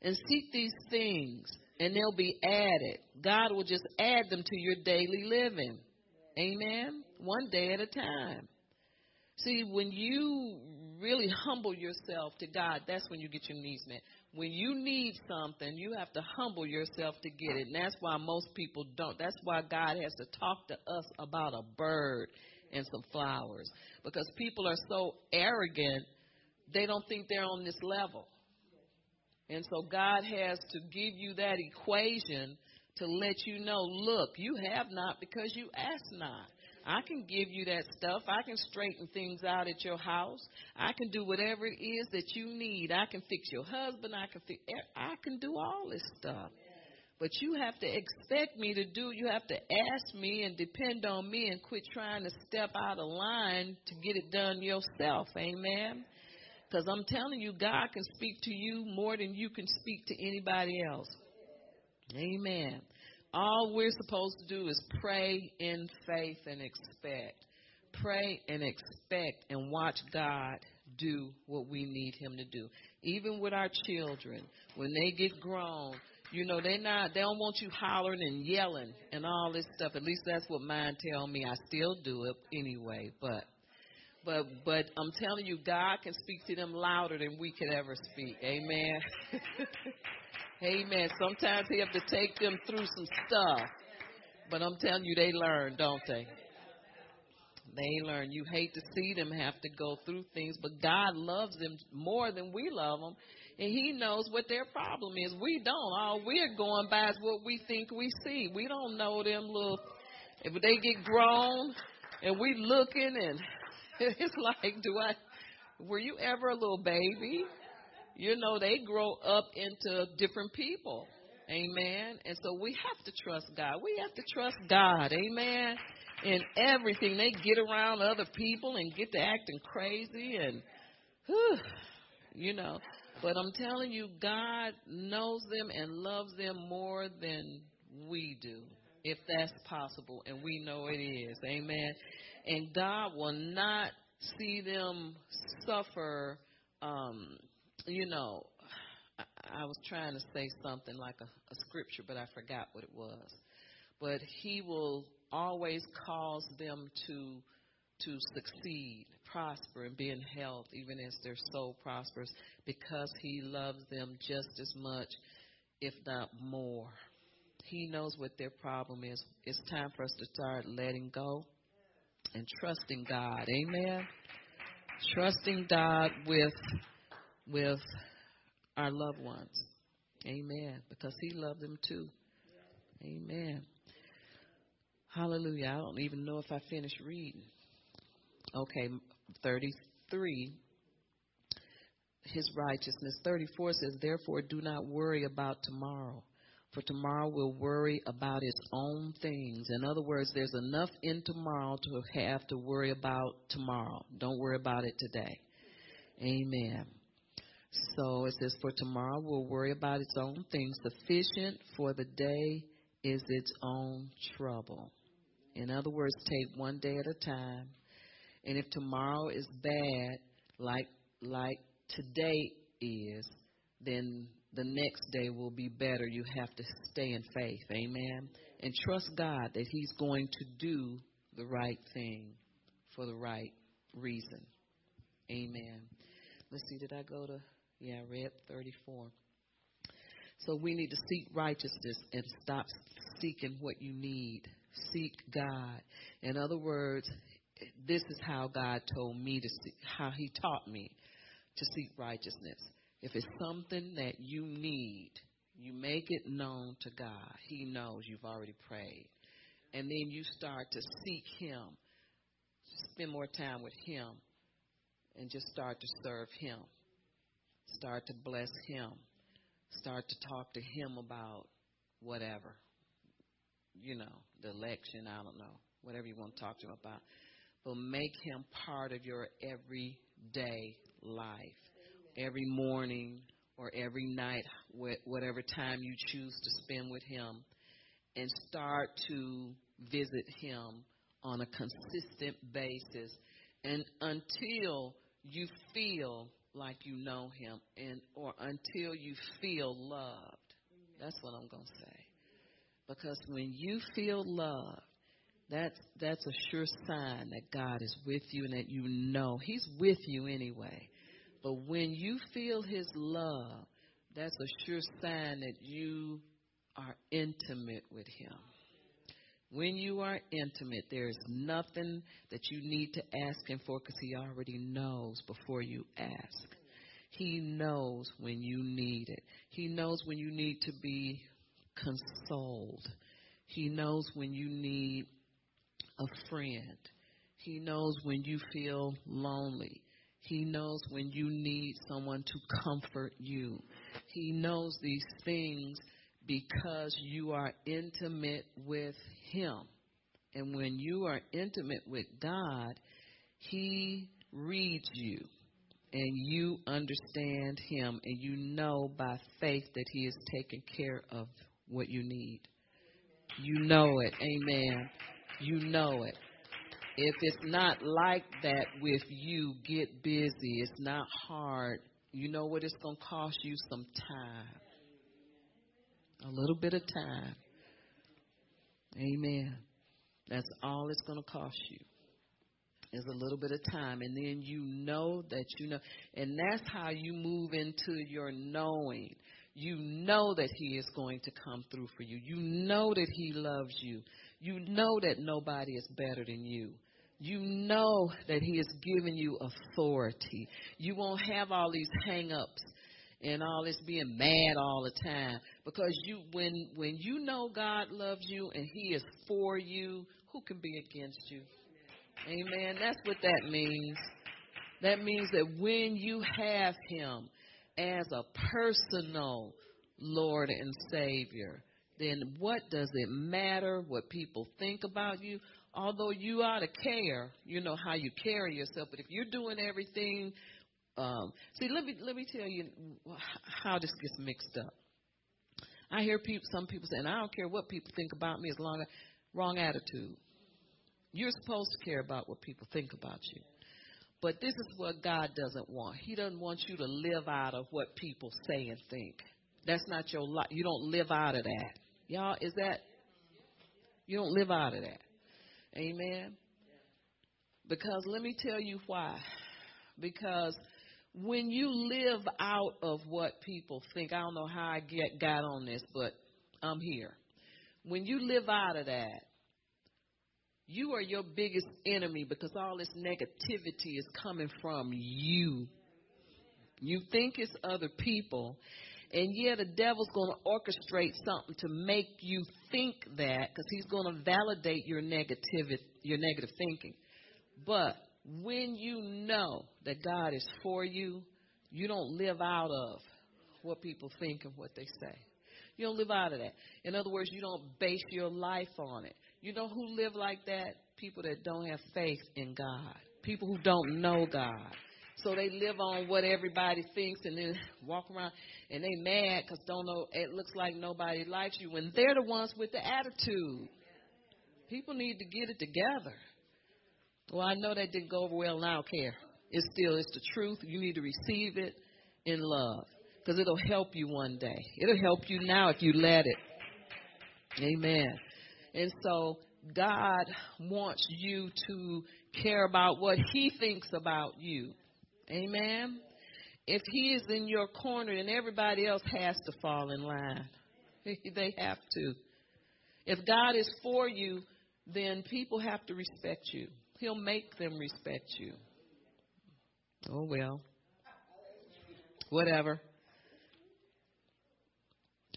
and seek these things and they'll be added. God will just add them to your daily living. Amen. One day at a time. See, when you really humble yourself to God, that's when you get your needs met. When you need something, you have to humble yourself to get it. And that's why most people don't. That's why God has to talk to us about a bird and some flowers. Because people are so arrogant, they don't think they're on this level. And so God has to give you that equation to let you know, look, you have not because you ask not. I can give you that stuff. I can straighten things out at your house. I can do whatever it is that you need. I can fix your husband. I can fix. I can do all this stuff. But you have to expect me to do. You have to ask me and depend on me and quit trying to step out of line to get it done yourself. Amen. Because I'm telling you, God can speak to you more than you can speak to anybody else. Amen. All we're supposed to do is pray in faith and expect. Pray and expect and watch God do what we need Him to do. Even with our children, when they get grown, you know, they not they don't want you hollering and yelling and all this stuff. At least that's what mine tell me. I still do it anyway, but but but I'm telling you, God can speak to them louder than we could ever speak. Amen. Amen. Sometimes he have to take them through some stuff. But I'm telling you, they learn, don't they? They learn. You hate to see them have to go through things, but God loves them more than we love them. And He knows what their problem is. We don't. All we're going by is what we think we see. We don't know them little. If they get grown and we looking and it's like, do I? Were you ever a little baby? you know, they grow up into different people. Amen. And so we have to trust God. We have to trust God. Amen. In everything. They get around other people and get to acting crazy and, whew, you know. But I'm telling you, God knows them and loves them more than we do, if that's possible. And we know it is. Amen. And God will not see them suffer um, you know, I, I was trying to say something like a, a scripture, but I forgot what it was. But He will always cause them to to succeed, prosper, and be in health, even as their soul prospers, because He loves them just as much, if not more. He knows what their problem is. It's time for us to start letting go and trusting God. Amen. Trusting God with with our loved ones. Amen. Because he loved them too. Amen. Hallelujah. I don't even know if I finished reading. Okay, 33 his righteousness. 34 says, Therefore, do not worry about tomorrow, for tomorrow will worry about its own things. In other words, there's enough in tomorrow to have to worry about tomorrow. Don't worry about it today. Amen. So it says, For tomorrow will worry about its own things. Sufficient for the day is its own trouble. In other words, take one day at a time. And if tomorrow is bad, like like today is, then the next day will be better. You have to stay in faith. Amen. And trust God that He's going to do the right thing for the right reason. Amen. Let's see, did I go to, yeah, I read 34. So we need to seek righteousness and stop seeking what you need. Seek God. In other words, this is how God told me to see, how He taught me to seek righteousness. If it's something that you need, you make it known to God. He knows you've already prayed. And then you start to seek Him, spend more time with Him, and just start to serve Him. Start to bless Him. Start to talk to Him about whatever. You know, the election, I don't know, whatever you want to talk to Him about. But make Him part of your everyday life every morning or every night, whatever time you choose to spend with Him, and start to visit Him on a consistent basis. And until you feel like you know Him, and or until you feel loved, that's what I'm going to say. Because when you feel loved, that's that's a sure sign that God is with you and that you know He's with you anyway. But when you feel His love, that's a sure sign that you are intimate with Him. When you are intimate, there is nothing that you need to ask Him for because He already knows before you ask. He knows when you need it. He knows when you need to be consoled. He knows when you need a friend. He knows when you feel lonely. He knows when you need someone to comfort you. He knows these things because you are intimate with Him. And when you are intimate with God, He reads you and you understand Him and you know by faith that He is taking care of what you need. You know it. Amen you know it. If it's not like that with you, get busy. It's not hard. You know what it's going to cost you? Some time. A little bit of time. Amen. That's all it's going to cost you. Is a little bit of time. And then you know that you know. And that's how you move into your knowing. You know that He is going to come through for you. You know that He loves you. You know that nobody is better than you. You know that He has given you authority. You won't have all these hang ups and all this being mad all the time. Because you when when you know God loves you and He is for you, who can be against you? Amen. That's what that means. That means that when you have Him as a personal Lord and Savior, then what does it matter what people think about you? Although you ought to care, you know how you carry yourself. But if you're doing everything, um, see, let me let me tell you how this gets mixed up. I hear people, some people saying, "I don't care what people think about me as long as wrong attitude." You're supposed to care about what people think about you. But this is what God doesn't want. He doesn't want you to live out of what people say and think. That's not your life. You don't live out of that. Y'all, is that, you don't live out of that. Amen. Because let me tell you why. Because when you live out of what people think, I don't know how I get got on this, but I'm here. when you live out of that, you are your biggest enemy because all this negativity is coming from you. You think it's other people, and yeah, the devil's going to orchestrate something to make you think that because he's going to validate your negative your negative thinking. But when you know that God is for you, you don't live out of what people think and what they say. You don't live out of that. In other words, you don't base your life on it. You know who live like that? People that don't have faith in God. People who don't know God. So they live on what everybody thinks and then walk around and they mad because don't know it looks like nobody likes you when they're the ones with the attitude. People need to get it together. Well, I know that didn't go over well and I don't care. It's still it's the truth. You need to receive it in love because it'll help you one day. It'll help you now if you let it. Amen. And so God wants you to care about what He thinks about you. Amen. If He is in your corner, then everybody else has to fall in line. they have to. If God is for you, then people have to respect you. He'll make them respect you. Oh, well. Whatever.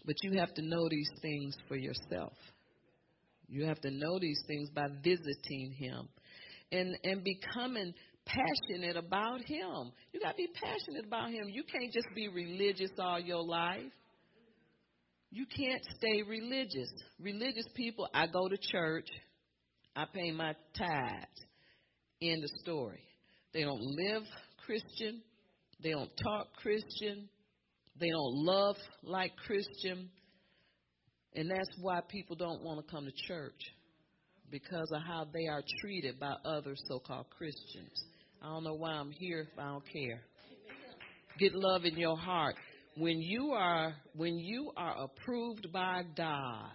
But you have to know these things for yourself. You have to know these things by visiting him and and becoming passionate about him. You got to be passionate about him. You can't just be religious all your life. You can't stay religious. Religious people, I go to church, I pay my tithes. End of story. They don't live Christian. They don't talk Christian. They don't love like Christian. And that's why people don't want to come to church because of how they are treated by other so called Christians. I don't know why I'm here if I don't care. Get love in your heart. When you are when you are approved by God,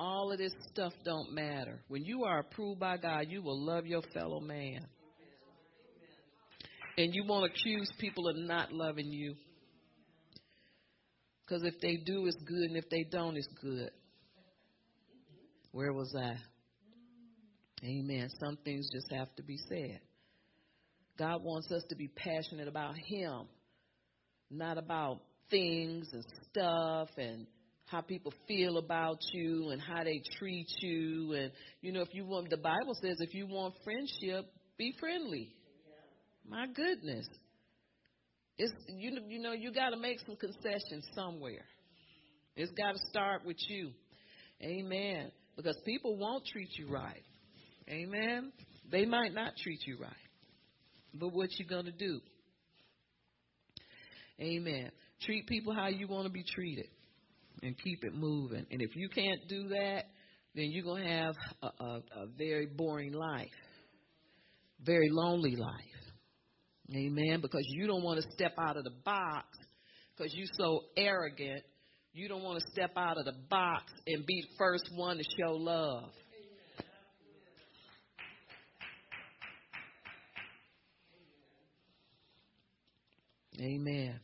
all of this stuff don't matter. When you are approved by God, you will love your fellow man. And you won't accuse people of not loving you. Because if they do, it's good, and if they don't, it's good. Where was I? Amen. Some things just have to be said. God wants us to be passionate about Him, not about things and stuff and how people feel about you and how they treat you. And, you know, if you want, the Bible says if you want friendship, be friendly. My goodness. It's you you know you got to make some concessions somewhere. It's got to start with you. Amen. Because people won't treat you right. Amen. They might not treat you right. But what you to do? Amen. Treat people how you want to be treated and keep it moving. And if you can't do that, then you're to have a, a, a very boring life, very lonely life. Amen. Because you don't want to step out of the box because you're so arrogant. You don't want to step out of the box and be the first one to show love. Amen.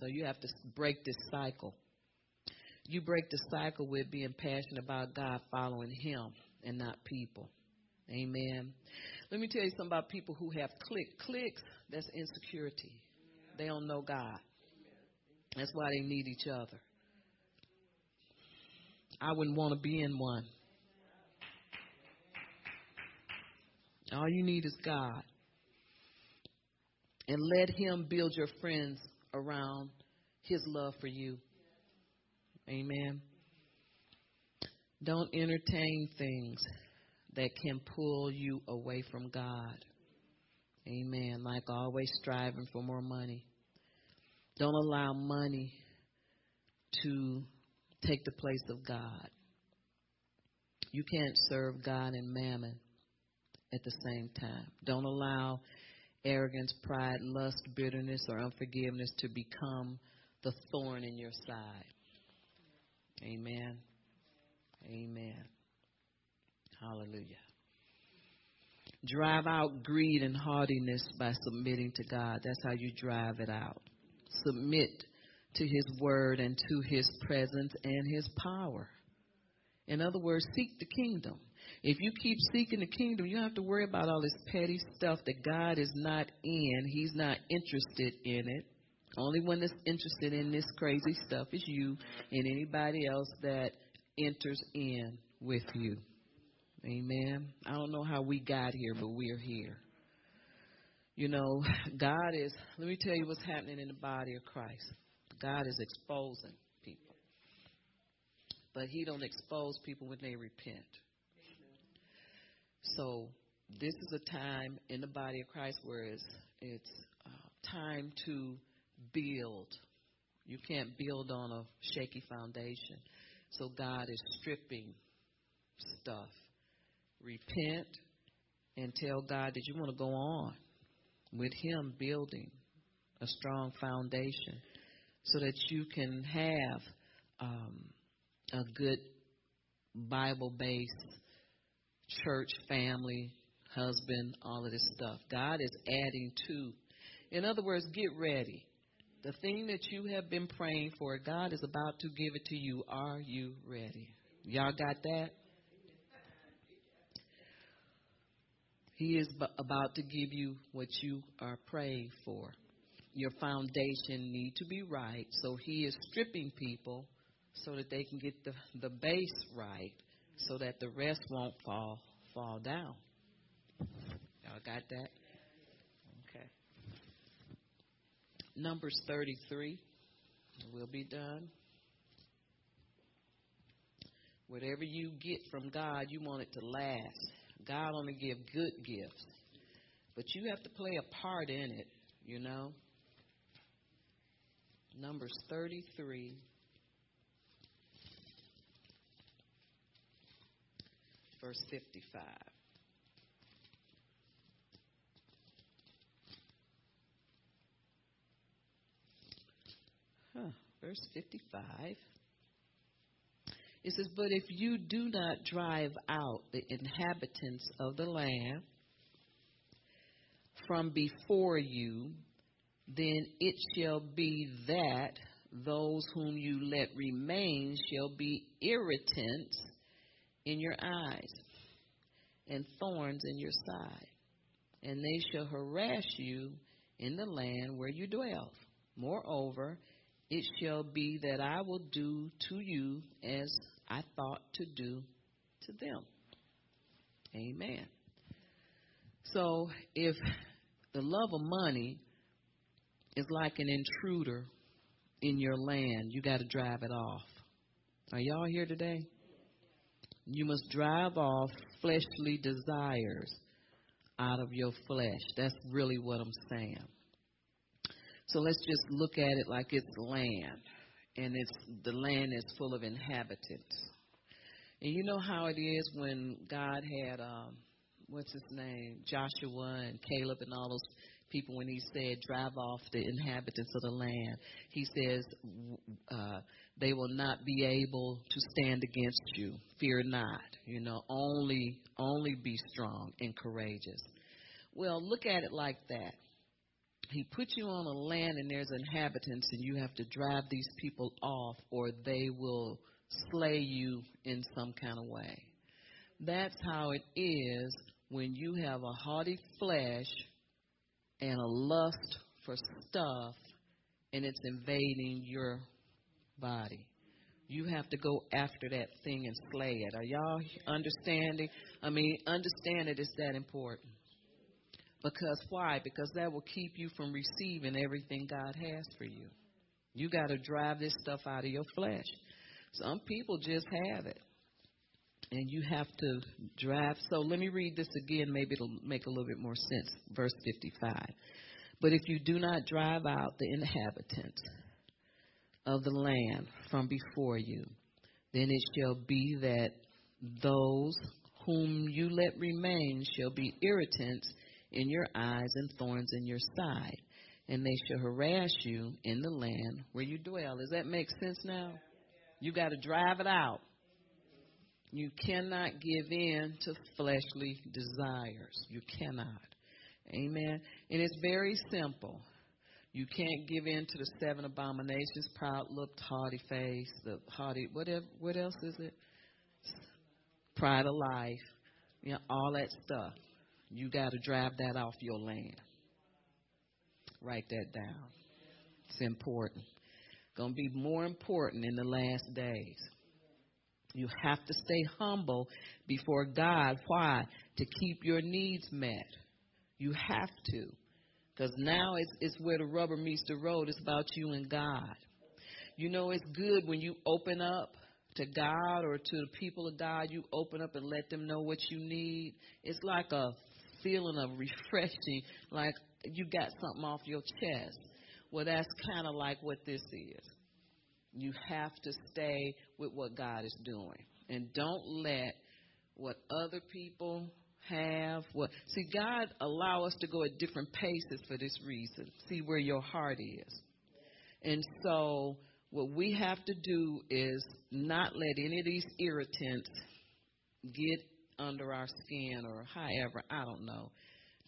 So you have to break this cycle. You break the cycle with being passionate about God, following Him, and not people. Amen. Let me tell you something about people who have click clicks. That's insecurity. They don't know God. That's why they need each other. I wouldn't want to be in one. All you need is God. And let Him build your friends around His love for you. Amen. Don't entertain things that can pull you away from God. Amen. Like always striving for more money. Don't allow money to take the place of God. You can't serve God and mammon at the same time. Don't allow arrogance, pride, lust, bitterness, or unforgiveness to become the thorn in your side. Amen. Amen. Hallelujah. Drive out greed and haughtiness by submitting to God. That's how you drive it out. Submit to His Word and to His presence and His power. In other words, seek the kingdom. If you keep seeking the kingdom, you don't have to worry about all this petty stuff that God is not in. He's not interested in it. Only one that's interested in this crazy stuff is you and anybody else that enters in with you. Amen. I don't know how we got here, but we're here. You know, God is, let me tell you what's happening in the body of Christ. God is exposing people. But he don't expose people when they repent. So this is a time in the body of Christ where it's, it's uh, time to build. You can't build on a shaky foundation. So God is stripping stuff. Repent and tell God that you want to go on with Him building a strong foundation so that you can have um, a good Bible based church, family, husband, all of this stuff. God is adding to. In other words, get ready. The thing that you have been praying for, God is about to give it to you. Are you ready? Y'all got that? He is about to give you what you are praying for. Your foundation need to be right, so he is stripping people so that they can get the the base right, so that the rest won't fall fall down. Y'all got that? Okay. Numbers 33. We'll be done. Whatever you get from God, you want it to last. God only give good gifts. But you have to play a part in it, you know. Numbers 33. Verse 55. huh, verse 55. It says, But if you do not drive out the inhabitants of the land from before you, then it shall be that those whom you let remain shall be irritants in your eyes and thorns in your side, and they shall harass you in the land where you dwell. Moreover, it shall be that I will do to you as I thought to do to them. Amen. So if the love of money is like an intruder in your land, you got to drive it off. Are y'all here today? You must drive off fleshly desires out of your flesh. That's really what I'm saying. So let's just look at it like it's land, and it's the land is full of inhabitants. And you know how it is when God had um, what's his name, Joshua and Caleb and all those people when he said, "Drive off the inhabitants of the land." He says, uh, "They will not be able to stand against you. Fear not. You know, only only be strong and courageous." Well, look at it like that he puts you on a land and there's inhabitants and you have to drive these people off or they will slay you in some kind of way. That's how it is when you have a haughty flesh and a lust for stuff and it's invading your body. You have to go after that thing and slay it. Are y'all understanding? I mean, understand it is that important. Because why? Because that will keep you from receiving everything God has for you. You got to drive this stuff out of your flesh. Some people just have it. And you have to drive. So let me read this again. Maybe it'll make a little bit more sense. Verse 55. But if you do not drive out the inhabitants of the land from before you, then it shall be that those whom you let remain shall be irritants in your eyes and thorns in your side, and they shall harass you in the land where you dwell. Does that make sense now? You got to drive it out. You cannot give in to fleshly desires. You cannot. Amen. And it's very simple. You can't give in to the seven abominations, proud look, haughty face, the haughty, whatever, what else is it? Pride of life, you know, all that stuff. You got to drive that off your land. Write that down. It's important. To be more important in the last days. You have to stay humble before God. Why? To keep your needs met. You have to. Because now it's, it's where the rubber meets the road. It's about you and God. You know, it's good when you open up to God or to the people of God, you open up and let them know what you need. It's like a feeling of refreshing, like you got something off your chest. Well, that's kind of like what this is. You have to stay with what God is doing. And don't let what other people have what see God allow us to go at different paces for this reason. See where your heart is. And so what we have to do is not let any of these irritants get under our skin or however, I don't know.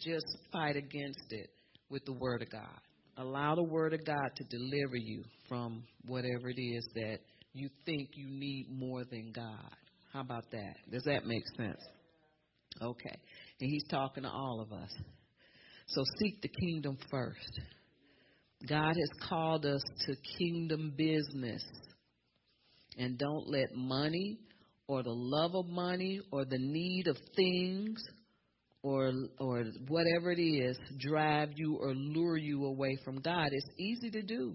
Just fight against it with the Word of God. Allow the Word of God to deliver you from whatever it is that you think you need more than God. How about that? Does that make sense? Okay. And He's talking to all of us. So seek the kingdom first. God has called us to kingdom business. And don't let money or the love of money or the need of things or or whatever it is drive you or lure you away from God. It's easy to do.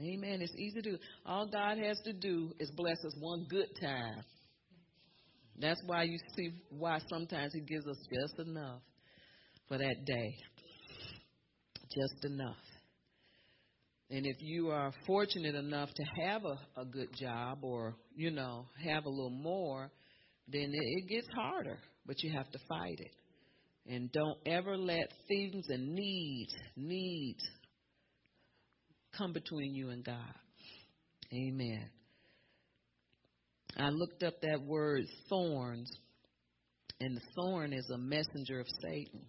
Amen. It's easy to do. All God has to do is bless us one good time. That's why you see why sometimes He gives us just enough for that day. Just enough. And if you are fortunate enough to have a, a good job or, you know, have a little more, then it, it gets harder, but you have to fight it. And don't ever let things and needs, needs come between you and God. Amen. I looked up that word thorns, and the thorn is a messenger of Satan.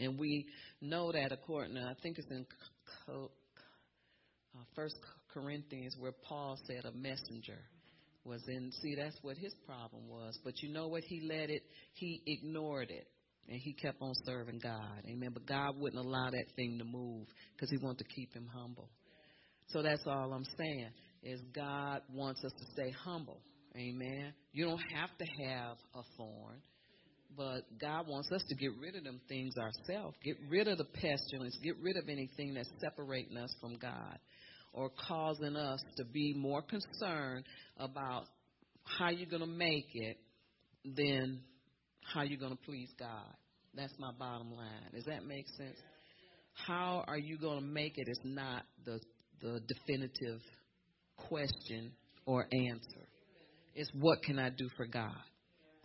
And we know that according to, I think it's in uh, First Corinthians, where Paul said a messenger was in. See, that's what his problem was. But you know what? He let it. He ignored it, and he kept on serving God. Amen. But God wouldn't allow that thing to move because He wanted to keep him humble. So that's all I'm saying is God wants us to stay humble. Amen. You don't have to have a thorn. But God wants us to get rid of them things ourselves. Get rid of the pestilence. Get rid of anything that's separating us from God or causing us to be more concerned about how you're going to make it than how you're going to please God. That's my bottom line. Does that make sense? How are you going to make it is not the the definitive question or answer. It's what can I do for God?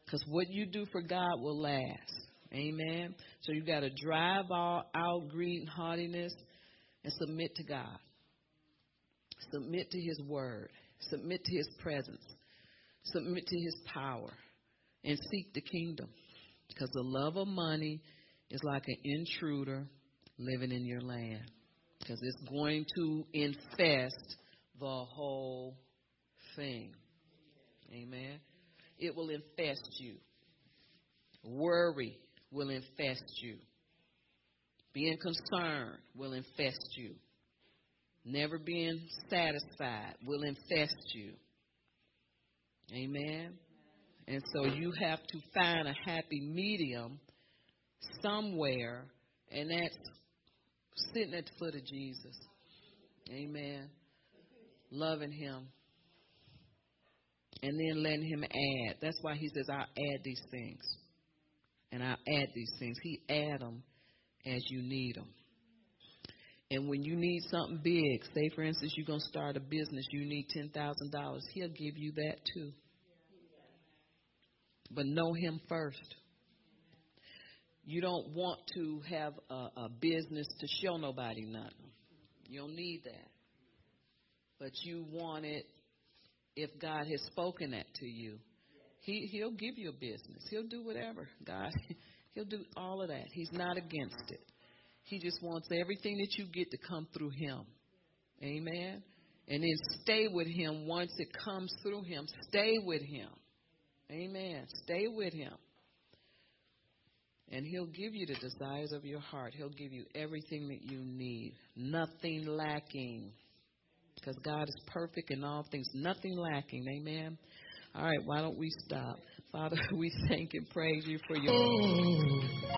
Because what you do for God will last. Amen. So you got to drive all out greed and haughtiness and submit to God. Submit to His word. Submit to His presence. Submit to His power. And seek the kingdom. Because the love of money is like an intruder living in your land. Because it's going to infest the whole thing. Amen. It will infest you. Worry will infest you. Being concerned will infest you. Never being satisfied will infest you. Amen. And so you have to find a happy medium somewhere, and that's sitting at the foot of Jesus. Amen. Loving Him. And then letting Him add. That's why He says, I'll add these things. And I'll add these things. He add them as you need them. And when you need something big, say for instance you're to start a business, you need $10,000, he'll give you that too. But know him first. You don't want to have a, a business to show nobody nothing. You don't need that. But you want it if God has spoken that to you. He he'll give you a business. He'll do whatever. God he'll do all of that. He's not against it. He just wants everything that you get to come through Him. Amen. And then stay with Him once it comes through Him. Stay with Him. Amen. Stay with Him. And He'll give you the desires of your heart. He'll give you everything that you need. Nothing lacking. Because God is perfect in all things. Nothing lacking. Amen. All right, why don't we stop? Father, we thank and praise you for your. Oh.